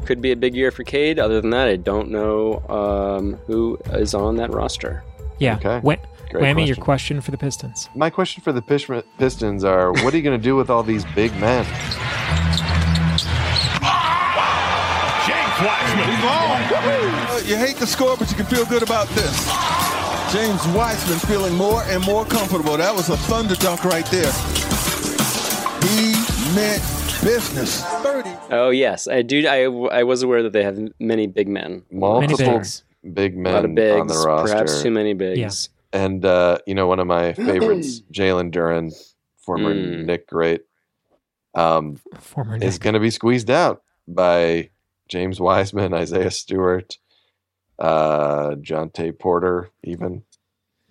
Could be a big year for Cade. Other than that, I don't know um, who is on that roster. Yeah. Okay. Wha- Great Whammy, your question. question for the Pistons. My question for the Pistons are: What are you going to do with all these big men? Wiseman. He's on. Uh, you hate the score, but you can feel good about this. James Wiseman feeling more and more comfortable. That was a thunder dunk right there. He meant business. 30. Oh yes, I do. I, I was aware that they have many big men. Multiple big men A lot of bigs, on the roster. perhaps too many bigs. And uh, you know, one of my favorites, Jalen Duren, former Mm. Knick Great, um, Former Knick. is going to be squeezed out by James Wiseman, Isaiah Stewart, uh, Jontay Porter, even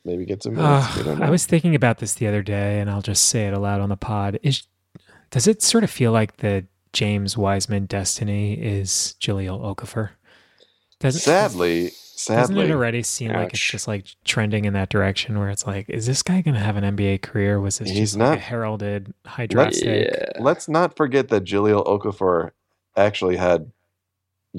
maybe get some minutes. Uh. I was thinking about this the other day, and I'll just say it aloud on the pod. Is does it sort of feel like the James Wiseman destiny is Jahlil Okafor? Doesn't sadly, doesn't it already seem like it's just like trending in that direction where it's like, is this guy going to have an NBA career? Was this He's just like not. a heralded high draft Let's, pick? let's not forget that Jahlil Okafor actually had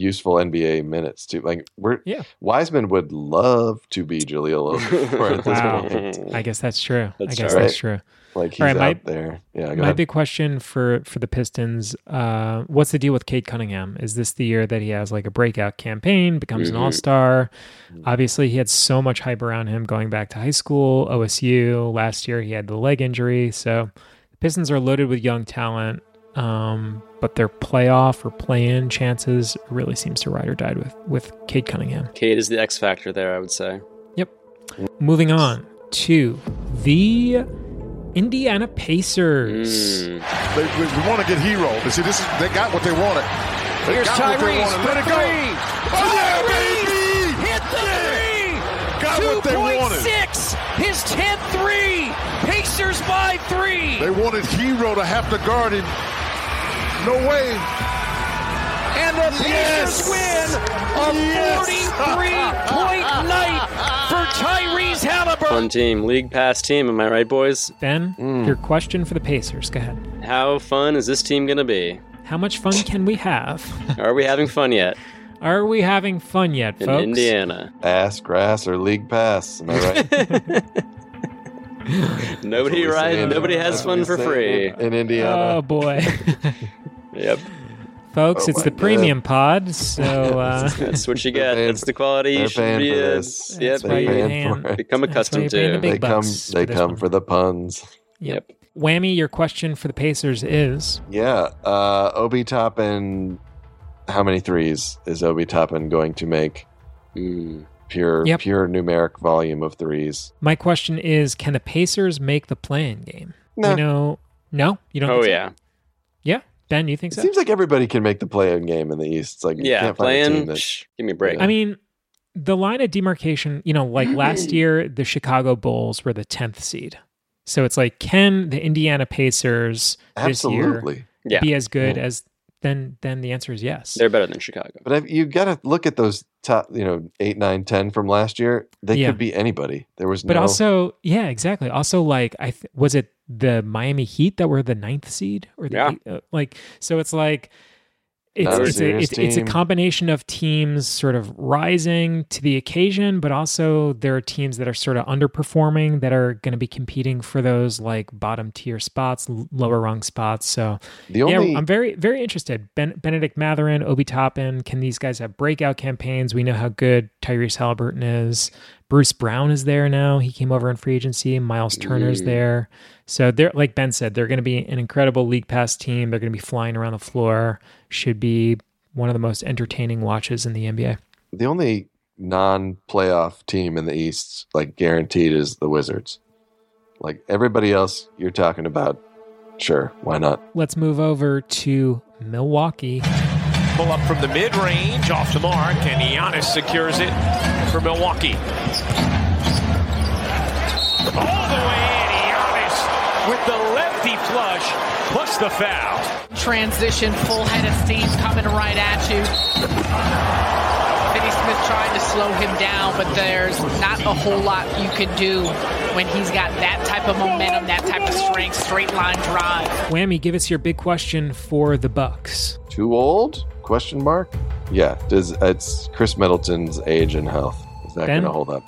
useful NBA minutes too. Like we're Yeah. Wiseman would love to be Jahlil Okafor at this Wow. point. I guess that's true. I guess right. that's true. Like he's All right, my- out there. Yeah, go my ahead. big question for for the Pistons: uh, What's the deal with Cade Cunningham? Is this the year that he has like a breakout campaign, becomes Mhm. an All Star? Obviously, he had so much hype around him going back to high school, OSU. Last year, he had the leg injury, so the Pistons are loaded with young talent. Um, but their playoff or play-in chances really seems to ride or die with with Cade Cunningham. Cade is the X factor there. I would say. Yep. Moving on to the Indiana Pacers. Hmm. They, we, want to get Herro. But see, this is they got what they wanted. They Here's got what they Tyrese wanted. for Let the it go. three. Oh, yeah, baby! Hit the three. Got what they wanted. 2.6. His 10th three. Pacers by three. They wanted Herro to have to guard him. No way. And the Pacers win a 43 point night for Tyrese Haliburton. Fun team, league pass team. Am I right, boys? Ben, hmm. your question for the Pacers. Go ahead. How fun is this team gonna be? How much fun can we have? Are we having fun yet Are we having fun yet, in folks? Indiana? Ass, grass, or league pass. Am I right? Nobody rides. Nobody has fun for free. in, in Indiana. Oh boy, Yep. folks, Oh it's the God. premium pod. So uh, That's what you get. paying That's the quality you should be for in. Yep. why you're They're paying- paying for it. Become That's why accustomed you're the to. big They come. They for come one. for the puns. yep. Whammy, your question for the Pacers is Yeah. Uh, Obi Toppin. How many threes is Obi Toppin going to make? Hmm. Pure, Yep. pure numeric volume of threes. my question is: Can the Pacers make the play-in game? No. You know, no, you don't. Oh think so? yeah, yeah. Ben, you think It so? seems like everybody can make the play-in game in the East. It's like you yeah. can't find a team Playing. that give me a break. I mean, the line of demarcation, you know, like last year, the Chicago Bulls were the 10th seed. So it's like, can the Indiana Pacers this year. Yeah. be as good Yeah. as then? Then the answer is yes. They're better than Chicago. But I've, you got to look at those top, you know, eight, nine, ten from last year. They Yeah. could be anybody. There was no... But no. also, yeah, exactly. Also, like, I th- was it the Miami Heat that were the ninth seed, or the Yeah. eight- uh, like, so it's like. It's, a it's, a, it's, it's a combination of teams sort of rising to the occasion, but also there are teams that are sort of underperforming that are going to be competing for those like bottom tier spots, lower rung spots. So the only yeah, I'm very, very interested. Ben, Bennedict Mathurin, Obi Toppin, can these guys have breakout campaigns? We know how good Tyrese Haliburton is. Bruce Brown is there now. He came over in free agency. Miles Turner's Mm. there. So they're like Ben said, they're going to be an incredible league pass team. They're going to be flying around the floor. Should be one of the most entertaining watches in the NBA. the only non-playoff team in the East, like guaranteed, is the Wizards. Like everybody else, you're talking about. Sure, why not? Let's move over to Milwaukee. Pull up from the mid range, off the mark, and Giannis secures it for Milwaukee. All the way in, Giannis with the lefty flush plus the foul. Transition, full head of steam coming right at you. Finney Smith trying to slow him down, but there's not a whole lot you can do when he's got that type of momentum, that type of strength, straight line drive. Whammy, give us your big question for the Bucks. Too old? Question mark. Yeah. Does it's Khris Middleton's age and health? Is that going to hold up?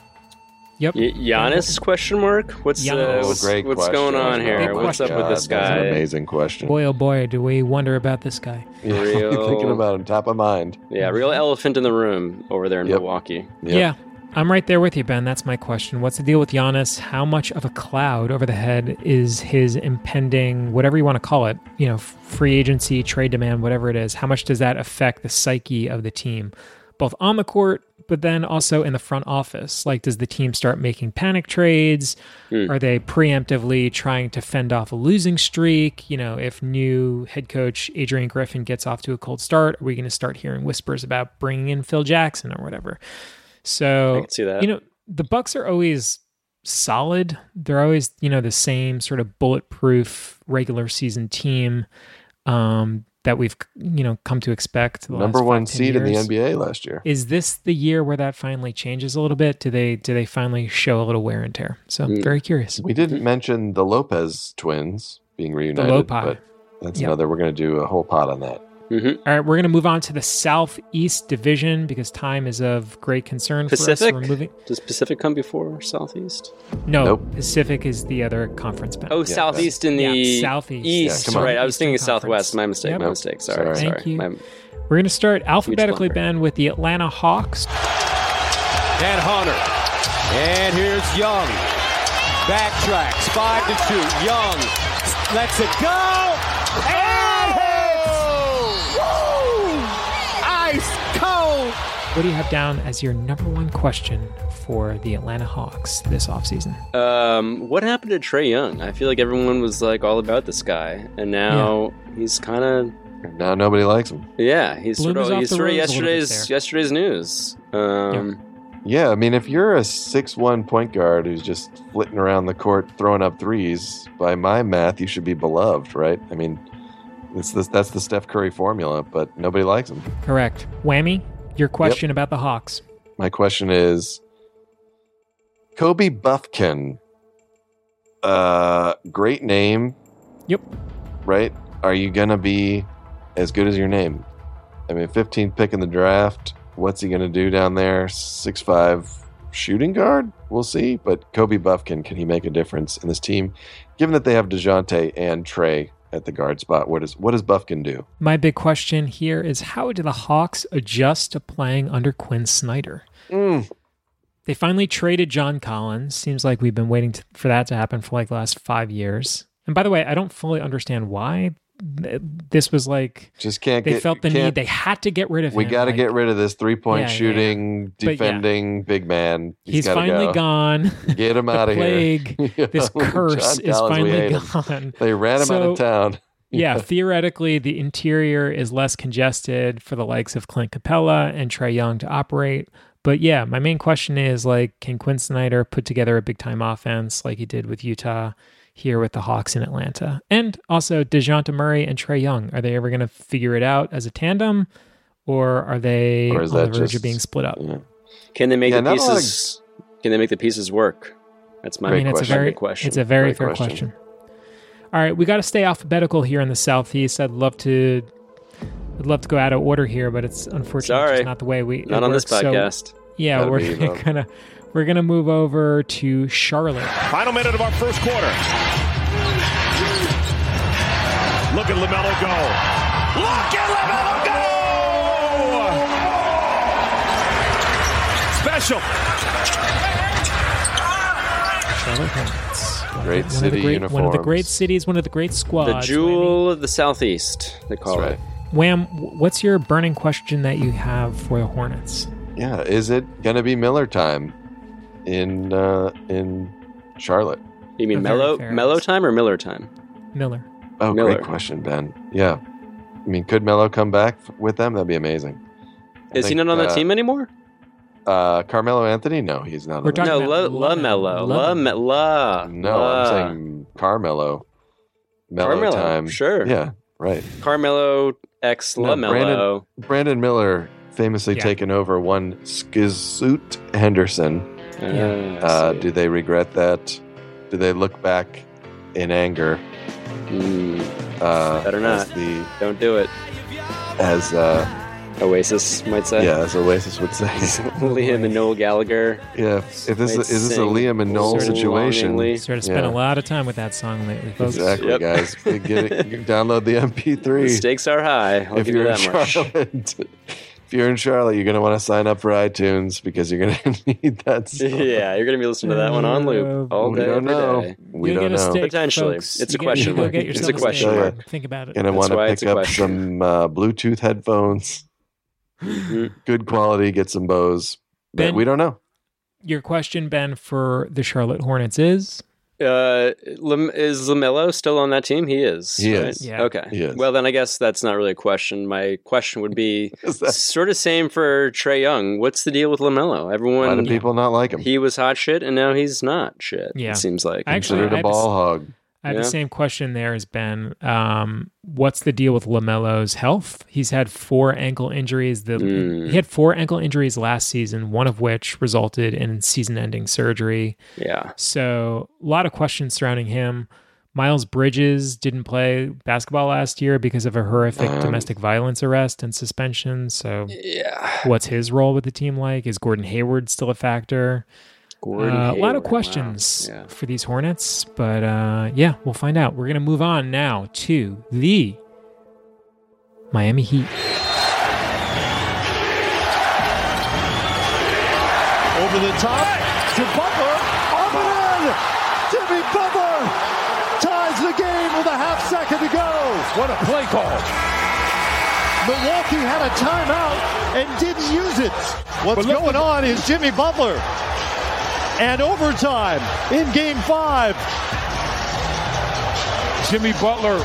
Yep. Y- Giannis question mark? What's uh, Giannis. what's, Great what's question. going on here? Big What's up question. with this God, that's guy? an amazing question. Boy, oh boy, do we wonder about this guy. Yeah, Real- thinking about him, top of mind. Yeah, real elephant in the room over there in Yep. Milwaukee. Yep. Yeah, I'm right there with you, Ben. That's my question. What's the deal with Giannis? How much of a cloud over the head is his impending, whatever you want to call it, you know, free agency, trade demand, whatever it is? How much does that affect the psyche of the team, both on the court, but then also in the front office? Like, does the team start making panic trades? Are they preemptively trying to fend off a losing streak? You know, if new head coach Adrian Griffin gets off to a cold start, are we going to start hearing whispers about bringing in Phil Jackson or whatever? So I can see that. You know, the Bucks are always solid. They're always, you know, the same sort of bulletproof regular season team um, that we've, you know, come to expect. the Number one five, 10 seed in the. NBA last year. Is this the year where that finally changes a little bit? Do they do they finally show a little wear and tear? So I'm Mm. very curious. We didn't mention the Lopez twins being reunited, Lopez. but that's Yep. another. We're going to do a whole pot on that. Mm-hmm. All right, we're going to move on to the Southeast Division because time is of great concern Pacific? for us. We're moving. Does Pacific come before Southeast? No, Nope. Pacific is the other conference. Ben. Oh, Southeast in the Yeah, Southeast. East. Yeah, right. I was thinking Eastern Southwest. My mistake. Yep. My mistake. Sorry. Sorry. Sorry. You. My- We're going to start alphabetically, blunder. Ben, with the Atlanta Hawks. And Hunter. And here's Young. Backtracks. Five to two. Young lets it go. What do you have down as your number one question for the Atlanta Hawks this offseason? Um, what happened to Trae Young? I feel like everyone was like all about this guy, and now he's kind of Now nobody likes him. yeah, he's Bloom sort of he's the sort of rose a little bit yesterday's yesterday's news. Um, Yeah, I mean, if you're a six-one point guard who's just flitting around the court throwing up threes, by my math, you should be beloved, right? I mean, it's this, that's the Steph Curry formula, but nobody likes him. Correct. Whammy, your question about the Hawks. My question is Kobe Bufkin. Uh, great name. Yep. Right? Are you going to be as good as your name? I mean, 15th pick in the draft. What's he going to do down there? Six five shooting guard? We'll see. But Kobe Bufkin, can he make a difference in this team? Given that they have DeJounte and Trae at the guard spot, what, is, what does Bufkin do? My big question here is how do the Hawks adjust to playing under Quinn Snyder? Mm. They finally traded John Collins. Seems like we've been waiting to, for that to happen for like the last five years. And by the way, I don't fully understand why this was like Just can't they get. felt the need. They had to get rid of We him. got to like, get rid of this three point Yeah, yeah, yeah. shooting, yeah. defending big man. He's, gotta finally go. gone. Get him out of plague, here. this curse is finally gone. They ran him out of town. yeah, theoretically, the interior is less congested for the likes of Clint Capela and Trae Young to operate. But yeah, my main question is like, can Quinn Snyder put together a big time offense like he did with Utah here with the Hawks in Atlanta? And also, DeJounte Murray and Trae Young, are they ever going to figure it out as a tandem? Or are they Or on is the that verge of being split up? can they make Yeah, the not a of- pieces? Can they make the pieces work? That's my, I mean, it's a very, big question. it's a very Great fair question. question. All right, we got to stay alphabetical here in the southeast. I'd love to, I'd love to go out of order here, but it's unfortunately Sorry. not the way we. it Not on this works. So, podcast. yeah, Gotta we're be, though. gonna we're gonna move over to Charlotte. Final minute of our first quarter. Look at LaMelo go. Look at LaMelo go! Special. Charlotte Hornets. Great one of city the great, One of the great cities, one of the great squads. The jewel of the southeast, they call That's it. right. Wham, what's your burning question that you have for the Hornets? Yeah, is it gonna be Miller time in uh, in Charlotte? You mean A very mellow mellow time or Miller time? Miller. Oh, Miller. great question, Ben. Yeah, I mean, could Melo come back f- with them? That'd be amazing. I Is he not on the uh, team anymore? Uh, Carmelo Anthony? No, he's not. We're on the talking No, about La, LaMelo. La, La- Me- La. No, La. I'm saying Carmelo. Mellow Carmelo, time. sure. Yeah, right. Carmelo X No, LaMelo. Brandon Miller famously Yeah. taken over one Skizoot Henderson. Yeah. Uh, do they regret that? Do they look back in anger? Uh, Better not. The, Don't do it. as uh, Oasis might say. yeah, as Oasis would say. Liam and Noel Gallagher. Yeah, if this Might is this a sing Liam and Noel situation? longingly. Sort of spent Yeah. a lot of time with that song lately, folks. Exactly, Yep. guys. Get it, you download the MP3. The stakes are high. I'll if give you you're in that much. Charlotte, if you're in Charlotte, you're going to want to sign up for iTunes because you're going to need that. Song. yeah, you're gonna be listening to that one on loop all day. we don't know. day. We You'll don't get a know. steak, Potentially. folks. It's a get- question you go mark. get It's a question steak. mark. Think about it. And to That's want to pick it's a up question. some uh, Bluetooth headphones. Mhm. Good quality. Get some Bose. But Ben- we don't know. Your question, Ben, for the Charlotte Hornets is Uh, is LaMelo still on that team? He is. He right? is. Yeah. Okay. He is. Well, then I guess that's not really a question. My question would be that- sort of same for Trae Young. What's the deal with LaMelo? Why Everyone, do people not like him? he was hot shit, and now he's not shit. Yeah. It seems like. I actually- Considered I a have a ball s- hog. I have Yeah. the same question there as Ben. Um, what's the deal with LaMelo's health? He's had four ankle injuries. The Mm. he had four ankle injuries last season, one of which resulted in season-ending surgery. yeah. So a lot of questions surrounding him. Miles Bridges didn't play basketball last year because of a horrific Um, domestic violence arrest and suspension. So Yeah. what's his role with the team like? Is Gordon Hayward still a factor? Gordon Uh, a lot Hayward, of wow. questions Yeah. for these Hornets, but uh, yeah, we'll find out. We're gonna move on now to the Miami Heat. Over the top to Butler. Up and in. Jimmy Butler ties the game with a half second to go. What a play call. Milwaukee had a timeout and didn't use it. What's going on is Jimmy Butler. And overtime in game five. Jimmy Butler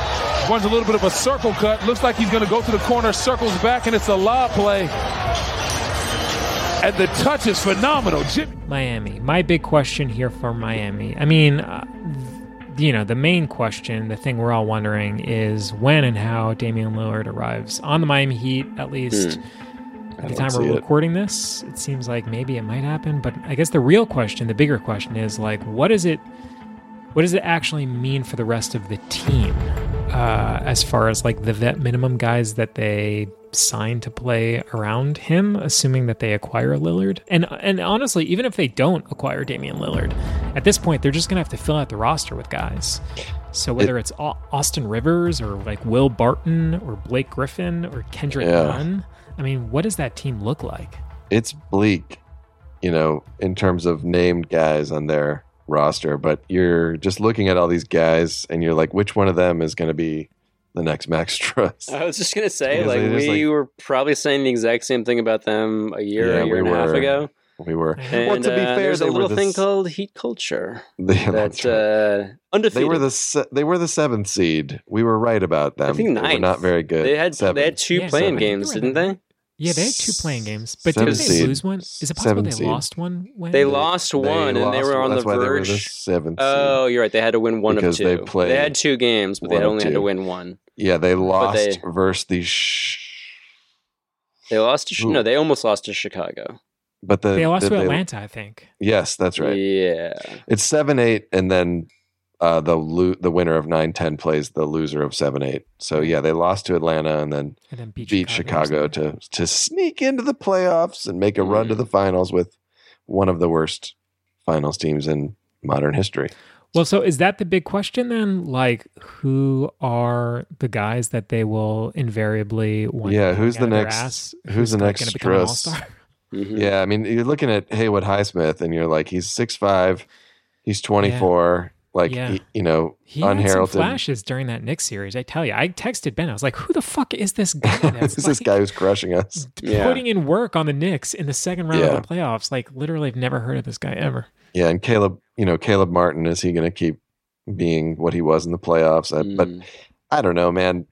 runs a little bit of a circle cut. Looks like he's going to go to the corner, circles back, and it's a lob play. And the touch is phenomenal. Jimmy. Miami. My big question here for Miami. I mean, uh, you know, the main question, the thing we're all wondering is when and how Damian Lillard arrives on the Miami Heat. At least at the time we're it. recording this, it seems like maybe it might happen. But I guess the real question, the bigger question, is like, what is it? What does it actually mean for the rest of the team, uh, as far as like the vet minimum guys that they sign to play around him, assuming that they acquire Lillard? And and honestly, even if they don't acquire Damian Lillard, at this point they're just gonna have to fill out the roster with guys. So whether it's Austin Rivers or like Will Barton or Blake Griffin or Kendrick Yeah. Nunn, I mean, what does that team look like? It's bleak, you know, in terms of named guys on their roster, but you're just looking at all these guys and you're like, which one of them is going to be the next Max Truss? I was just gonna say, Because like we like- were probably saying the exact same thing about them a year, Yeah, a year we and a half ago. We were. And well, to be uh, fair, there's a little the thing s- called heat culture Yeah, that's that uh, undefeated. They were the se- they were the seventh seed. We were right about them. I think They were not very good. They had Seven. they had two Yeah, playing seven. games, didn't they? Yeah, they had two play-in games, but didn't they lose one? Is it possible Seven they seed. lost one? When? They lost They one, and they lost were one. on That's the why they were verge. the seventh oh, you're right. They had to win one Because of they two. played They had two games, but they only had to win one. Yeah, they lost they- versus the. Sh- They lost to Chi- no, they almost lost to Chicago. but the they lost the- to they- Atlanta, I think. Yes, that's right. Yeah, It's seven eight, and then uh, the lo- the winner of nine ten plays the loser of seven eight. So yeah, they lost to Atlanta and then, And then beat, beat Chicago, to to sneak into the playoffs and make a run Mm. to the finals with one of the worst finals teams in modern history. Well, so is that the big question then? Like, who are the guys that they will invariably want? yeah, to who's the out of their next? ass? Who's, the next gonna become an Strus? all-star? Mhm. Yeah, I mean, you're looking at Haywood Highsmith, and you're like, he's six five, he's 24, like Yeah. he- you know, He had some unheralded. flashes during that Knicks series. I tell you, I texted Ben. I was like, "Who the fuck is this guy?" That's Who's this guy who's crushing us? Yeah. putting in work on the Knicks in the second round Yeah. of the playoffs. Like, literally, I've never heard of this guy ever. Yeah, and Caleb, you know, Caleb Martin, is he going to keep being what he was in the playoffs? I, But Mm. I don't know, man.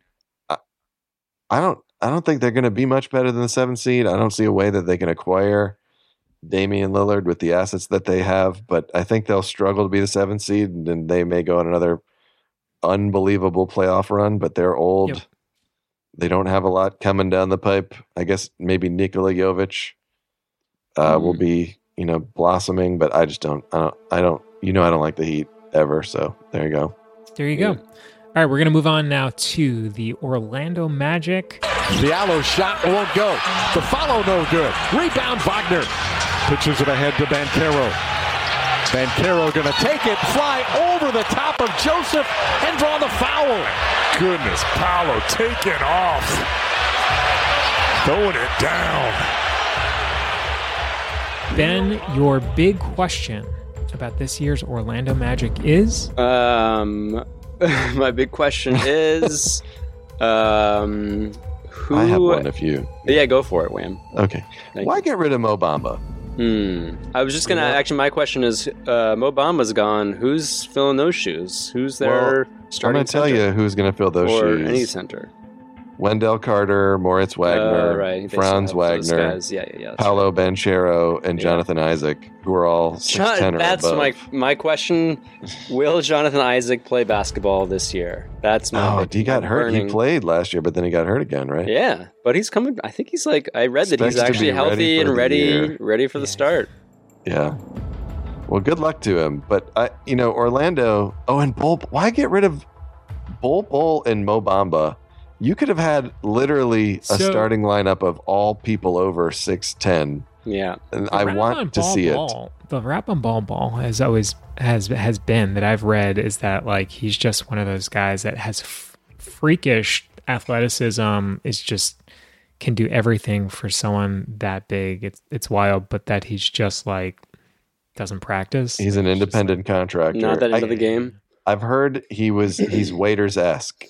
I, I don't. I don't think they're going to be much better than the seven seed. I don't see a way that they can acquire Damian Lillard with the assets that they have. But I think they'll struggle to be the seven seed, and then they may go on another unbelievable playoff run. But they're old. Yep. They don't have a lot coming down the pipe. I guess maybe Nikola Jovic uh, will be, you know, blossoming, but I just don't. I don't. I don't. You know, I don't like the Heat ever. So there you go. There you go. All right, we're going to move on now to the Orlando Magic. The Diallo shot won't go. The follow no good. Rebound Wagner. Pitches it ahead to Banchero. Banchero going to take it, fly over the top of Joseph, and draw the foul. Goodness, Paolo taking off. Throwing it down. Ben, your big question about this year's Orlando Magic is? Um, my big question is, um, who? I have one if you. Yeah, go for it, Wham. Okay. Thank Why get rid of Mo Bamba? Hmm. I was just gonna actually. My question is, uh, Mo Bamba's gone. Who's filling those shoes? Who's their Well, starting? I'm to tell you who's going to fill those or shoes. any center. Wendell Carter, Moritz Wagner, Oh, right. Franz still have those Wagner, guys. Yeah, yeah, yeah, that's Paolo Banchero, and Jonathan Isaac, who are all six John, ten or that's above. my my question. Will Jonathan Isaac play basketball this year? That's my. Oh, big- he got hurt. burning- He played last year, but then he got hurt again, right? Yeah, but he's coming. I think he's like. I read that he's actually be ready healthy and ready, ready for the start. Yeah. Well, good luck to him. But I, you know, Orlando. Oh, and Bol. Why get rid of Bol Bol and Mo Bamba? You could have had literally a So- starting lineup of all people over six ten. Yeah, and I want to ball see it. ball, The rap on Bol Bol has always has has been that I've read is that like he's just one of those guys that has f- freakish athleticism. Is just can do everything for someone that big. It's it's wild, but that he's just like doesn't practice. He's an independent contractor. Not that into I- the game. I've heard he was he's waiters esque.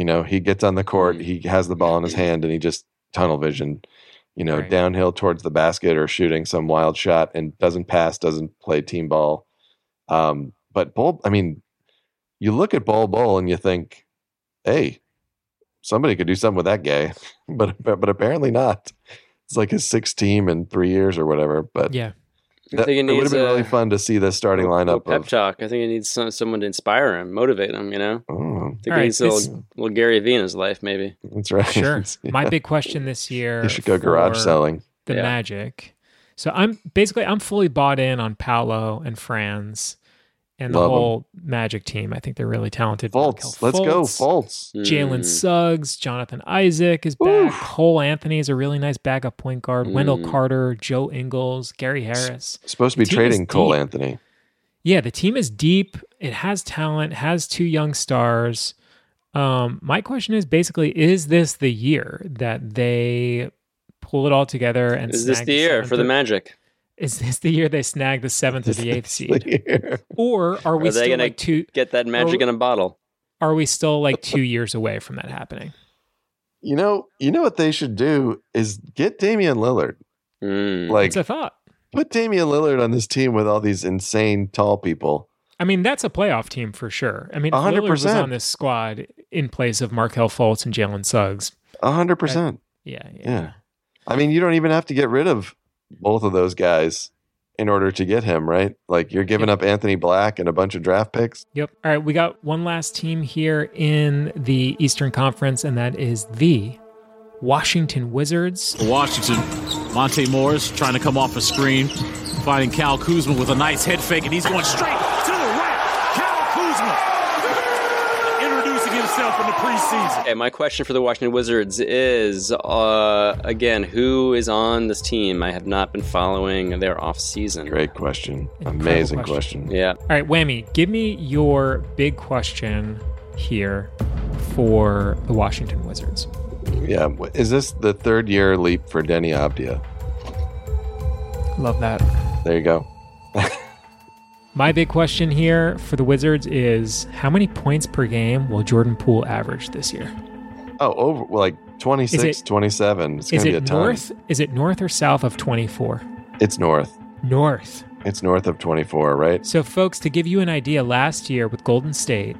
You know, he gets on the court, Mm. he has the ball in his hand, and he just tunnel vision. You know, downhill towards the basket or shooting some wild shot, and doesn't pass, doesn't play team ball. Um, but Bol, I mean, you look at Bol Bol and you think, hey, somebody could do something with that guy, but but, but apparently not. It's like his sixth team in three years or whatever. But yeah, that, think he it would have been a- really fun to see the starting lineup pep of talk. I think he needs some, someone to inspire him, motivate him. You know, Oh, I think All he right, needs a this- little, little Gary Vee in his life, maybe. That's right. Sure. Yeah. My big question this year. You should go garage selling. The Yeah. Magic. So I'm basically I'm fully bought in on Paolo and Franz and the Love 'em. whole Magic team. I think they're really talented. Fultz. Markelle Let's go, Fultz, Fultz. Jalen Mm. Suggs, Jonathan Isaac is back. Cole Anthony is a really nice backup point guard. Wendell Mm. Carter, Joe Ingles, Gary Harris. Supposed to be The team is trading Cole deep. Anthony. Yeah, the team is deep. It has talent, has two young stars. Um, my question is basically, is this the year that they pull it all together and Is this the year for the Magic? Is this the year they snag the seventh or the eighth seed? the. Or are we Are they still gonna like two get that magic or- in a bottle? are we still like two years away from that happening? You know, you know what they should do is get Damian Lillard. Mm. Like It's a thought. Put Damian Lillard on this team with all these insane tall people. I mean, that's a playoff team for sure. I mean, A if hundred Lillard was percent. on this squad in place of Markelle Fultz and Jalen Suggs. A hundred percent. Yeah, yeah. Yeah. I mean, you don't even have to get rid of both of those guys in order to get him, right? Like you're giving up Anthony Black and a bunch of draft picks. Yep. All right, we got one last team here in the Eastern Conference, and that is the Washington Wizards. Washington, Monte Morris trying to come off a screen, finding Kyle Kuzma with a nice head fake, and he's going straight to the rack. Kyle Kuzma introducing himself in the preseason. Okay, my question for the Washington Wizards is uh, again, who is on this team? I have not been following their off season. Great question. Amazing question. question. Yeah. All right, Whammy, give me your big question here for the Washington Wizards. Yeah. Is this the third year leap for Deni Avdija? Love that. There you go. My big question here for the Wizards is how many points per game will Jordan Poole average this year? Oh, over like 26, Is it- 27. It's going Is to be a it ton. north? Is it north or south of 24? It's north. North. It's north of 24, right? So, folks, to give you an idea, last year with Golden State,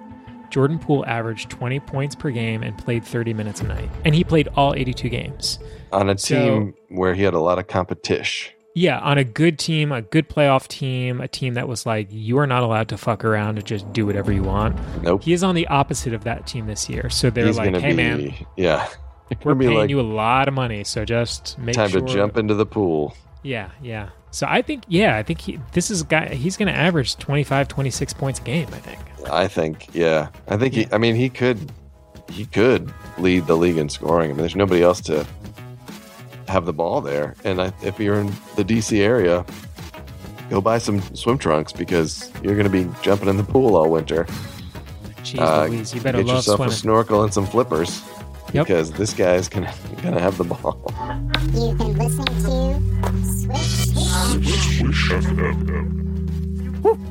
Jordan Poole averaged 20 points per game and played 30 minutes a night. And he played all 82 games. On a So- team where he had a lot of competition. Yeah, on a good team, a good playoff team, a team that was like, you are not allowed to fuck around and just do whatever you want. Nope. He is on the opposite of that team this year. So they're He's like, hey, be, man, Yeah. we're paying like, you a lot of money, so just make time sure. to jump into the pool. Yeah, yeah. So I think, yeah, I think he, this is a guy. He's going to average 25, 26 points a game. I think. I think, yeah, I think he. I mean, he could, he could lead the league in scoring. I mean, there's nobody else to have the ball there. And I, if you're in the DC area, go buy some swim trunks because you're going to be jumping in the pool all winter. Jeez uh, Louise, you better get love yourself swimming. a snorkel and some flippers Yep. because this guy's gonna gonna have the ball. You've been listening to Swish. Swish FM.